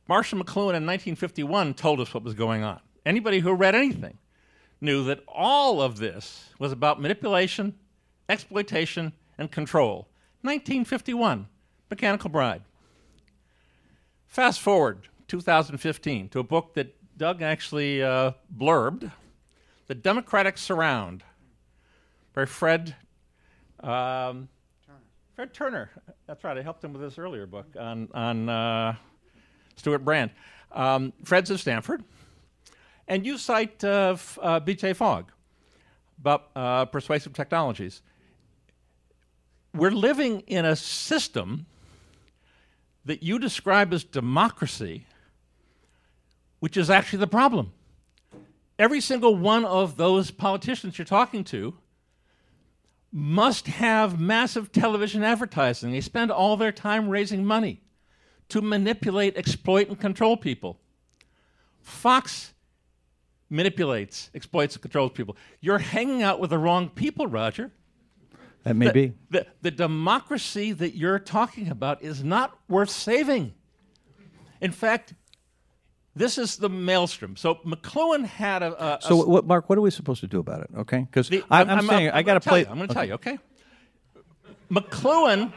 Marshall McLuhan in 1951 told us what was going on. Anybody who read anything knew that all of this was about manipulation, exploitation, and control. 1951, Mechanical Bride. Fast forward 2015 to a book that Doug actually uh, blurbed, The Democratic Surround, by Fred um, Fred Turner. That's right. I helped him with this earlier book on on uh, Stewart Brand. Um, Fred's of Stanford, and you cite uh, f- uh, B.J. Fogg about uh, persuasive technologies. We're living in a system that you describe as democracy, which is actually the problem. Every single one of those politicians you're talking to must have massive television advertising. They spend all their time raising money to manipulate, exploit, and control people. Fox manipulates, exploits, and controls people. You're hanging out with the wrong people, Roger. That may the, be. The, the democracy that you're talking about is not worth saving. In fact, this is the maelstrom. So McLuhan had a. a So, a- what, Mark? What are we supposed to do about it? Okay, because I'm, I'm, saying I got to play. you, I'm going to tell you, okay? McLuhan,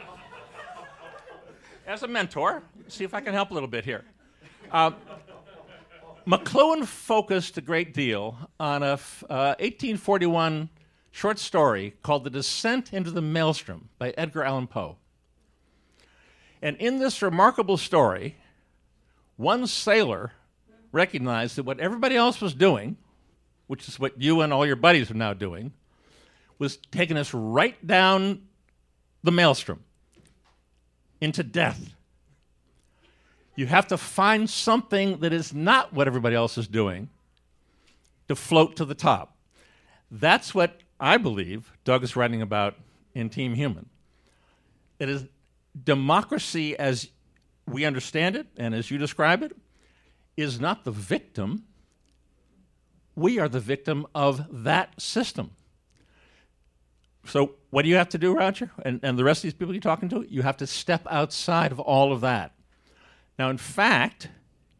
as a mentor, see if I can help a little bit here. Uh, McLuhan focused a great deal on a f- uh, 1841 short story called The Descent into the Maelstrom by Edgar Allan Poe. And in this remarkable story, one sailor recognized that what everybody else was doing, which is what you and all your buddies are now doing, was taking us right down the maelstrom into death. You have to find something that is not what everybody else is doing to float to the top. That's what I believe Doug is writing about in Team Human. It is democracy as we understand it and as you describe it is not the victim. We are the victim of that system. So, what do you have to do, Roger? And, and the rest of these people you're talking to? You have to step outside of all of that. Now, in fact,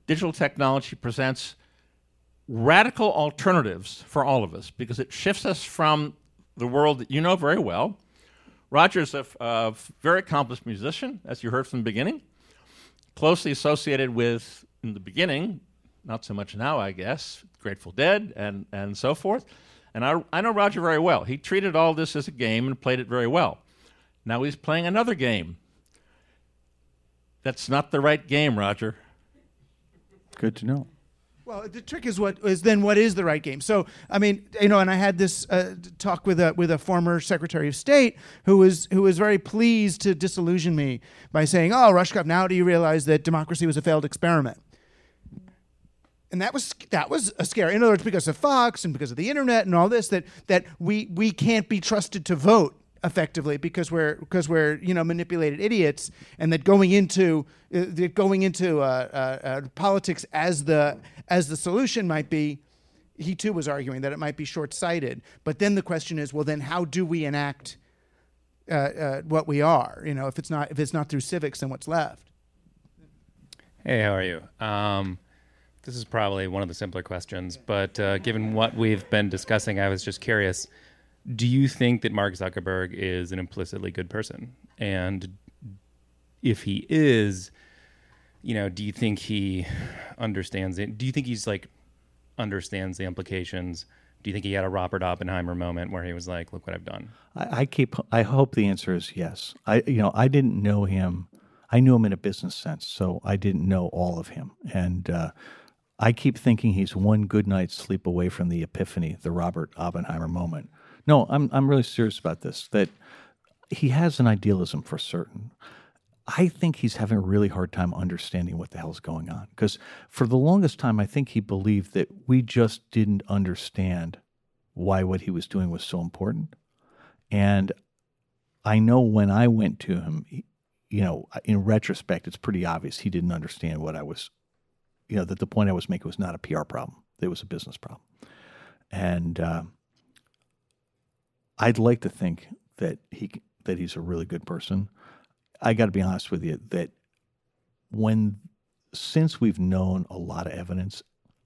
digital technology presents radical alternatives for all of us because it shifts us from the world that you know very well. Roger's a very accomplished musician, as you heard from the beginning, closely associated with, in the beginning, not so much now, I guess, Grateful Dead and, and so forth. And I, I know Roger very well. He treated all this as a game and played it very well. Now he's playing another game. That's not the right game, Roger. Good to know. Well, the trick is what is then what is the right game. So, I mean, you know, and I had this uh, talk with a with a former Secretary of State who was who was very pleased to disillusion me by saying, "Oh, Rushkoff, now do you realize that democracy was a failed experiment?" And that was that was a scare. In other words, because of Fox and because of the internet and all this, that that we we can't be trusted to vote effectively because we're because we're you know manipulated idiots, and that going into uh, that going into uh, uh, uh, politics as the as the solution might be. He too was arguing that it might be short-sighted, but then the question is, well, then how do we enact uh, uh, what we are? You know, if it's not if it's not through civics, then what's left? Hey, how are you? Um, this is probably one of the simpler questions, but uh, given what we've been discussing, I was just curious. Do you think that Mark Zuckerberg is an implicitly good person? And if he is, you know, do you think he understands it? Do you think he's like understands the implications? Do you think he had a Robert Oppenheimer moment where he was like, "Look what I've done"? I, I keep. I hope the answer is yes. I, you know, I didn't know him. I knew him in a business sense, so I didn't know all of him. And uh, I keep thinking he's one good night's sleep away from the epiphany, the Robert Oppenheimer moment. No, I'm I'm really serious about this. That he has an idealism for certain. I think he's having a really hard time understanding what the hell's going on. Because for the longest time, I think he believed that we just didn't understand why what he was doing was so important. And I know when I went to him, you know, in retrospect, it's pretty obvious he didn't understand what I was, you know, that the point I was making was not a PR problem, it was a business problem. And uh, I'd like to think that he that he's a really good person. I got to be honest with you that when since we've known a lot of evidence,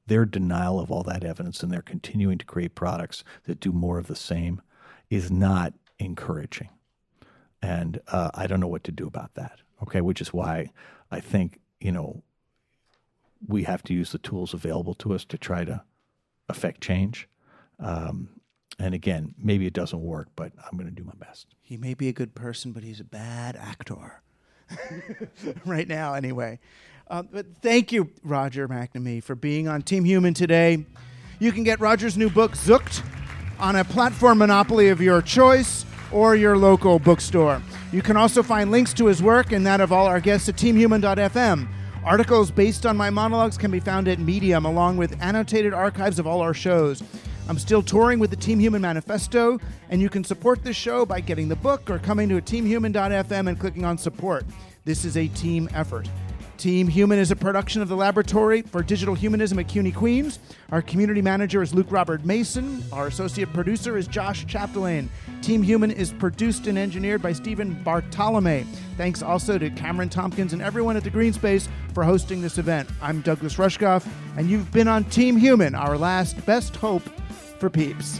their denial of all that evidence and they're continuing to create products that do more of the same is not encouraging. And uh, I don't know what to do about that. Okay, which is why I think you know we have to use the tools available to us to try to affect change. Um, and again, maybe it doesn't work, but I'm going to do my best. He may be a good person, but he's a bad actor. right now, anyway. Uh, but thank you, Roger McNamee, for being on Team Human today. You can get Roger's new book, Zucked, on a platform monopoly of your choice or your local bookstore. You can also find links to his work and that of all our guests at teamhuman.fm. Articles based on my monologues can be found at Medium, along with annotated archives of all our shows. I'm still touring with the Team Human Manifesto, and you can support this show by getting the book or coming to teamhuman.fm and clicking on support. This is a team effort. Team Human is a production of the Laboratory for Digital Humanism at CUNY Queens. Our community manager is Luke Robert Mason. Our associate producer is Josh Chaplin. Team Human is produced and engineered by Stephen Bartolome. Thanks also to Cameron Tompkins and everyone at the Green Space for hosting this event. I'm Douglas Rushkoff, and you've been on Team Human, our last best hope for peeps.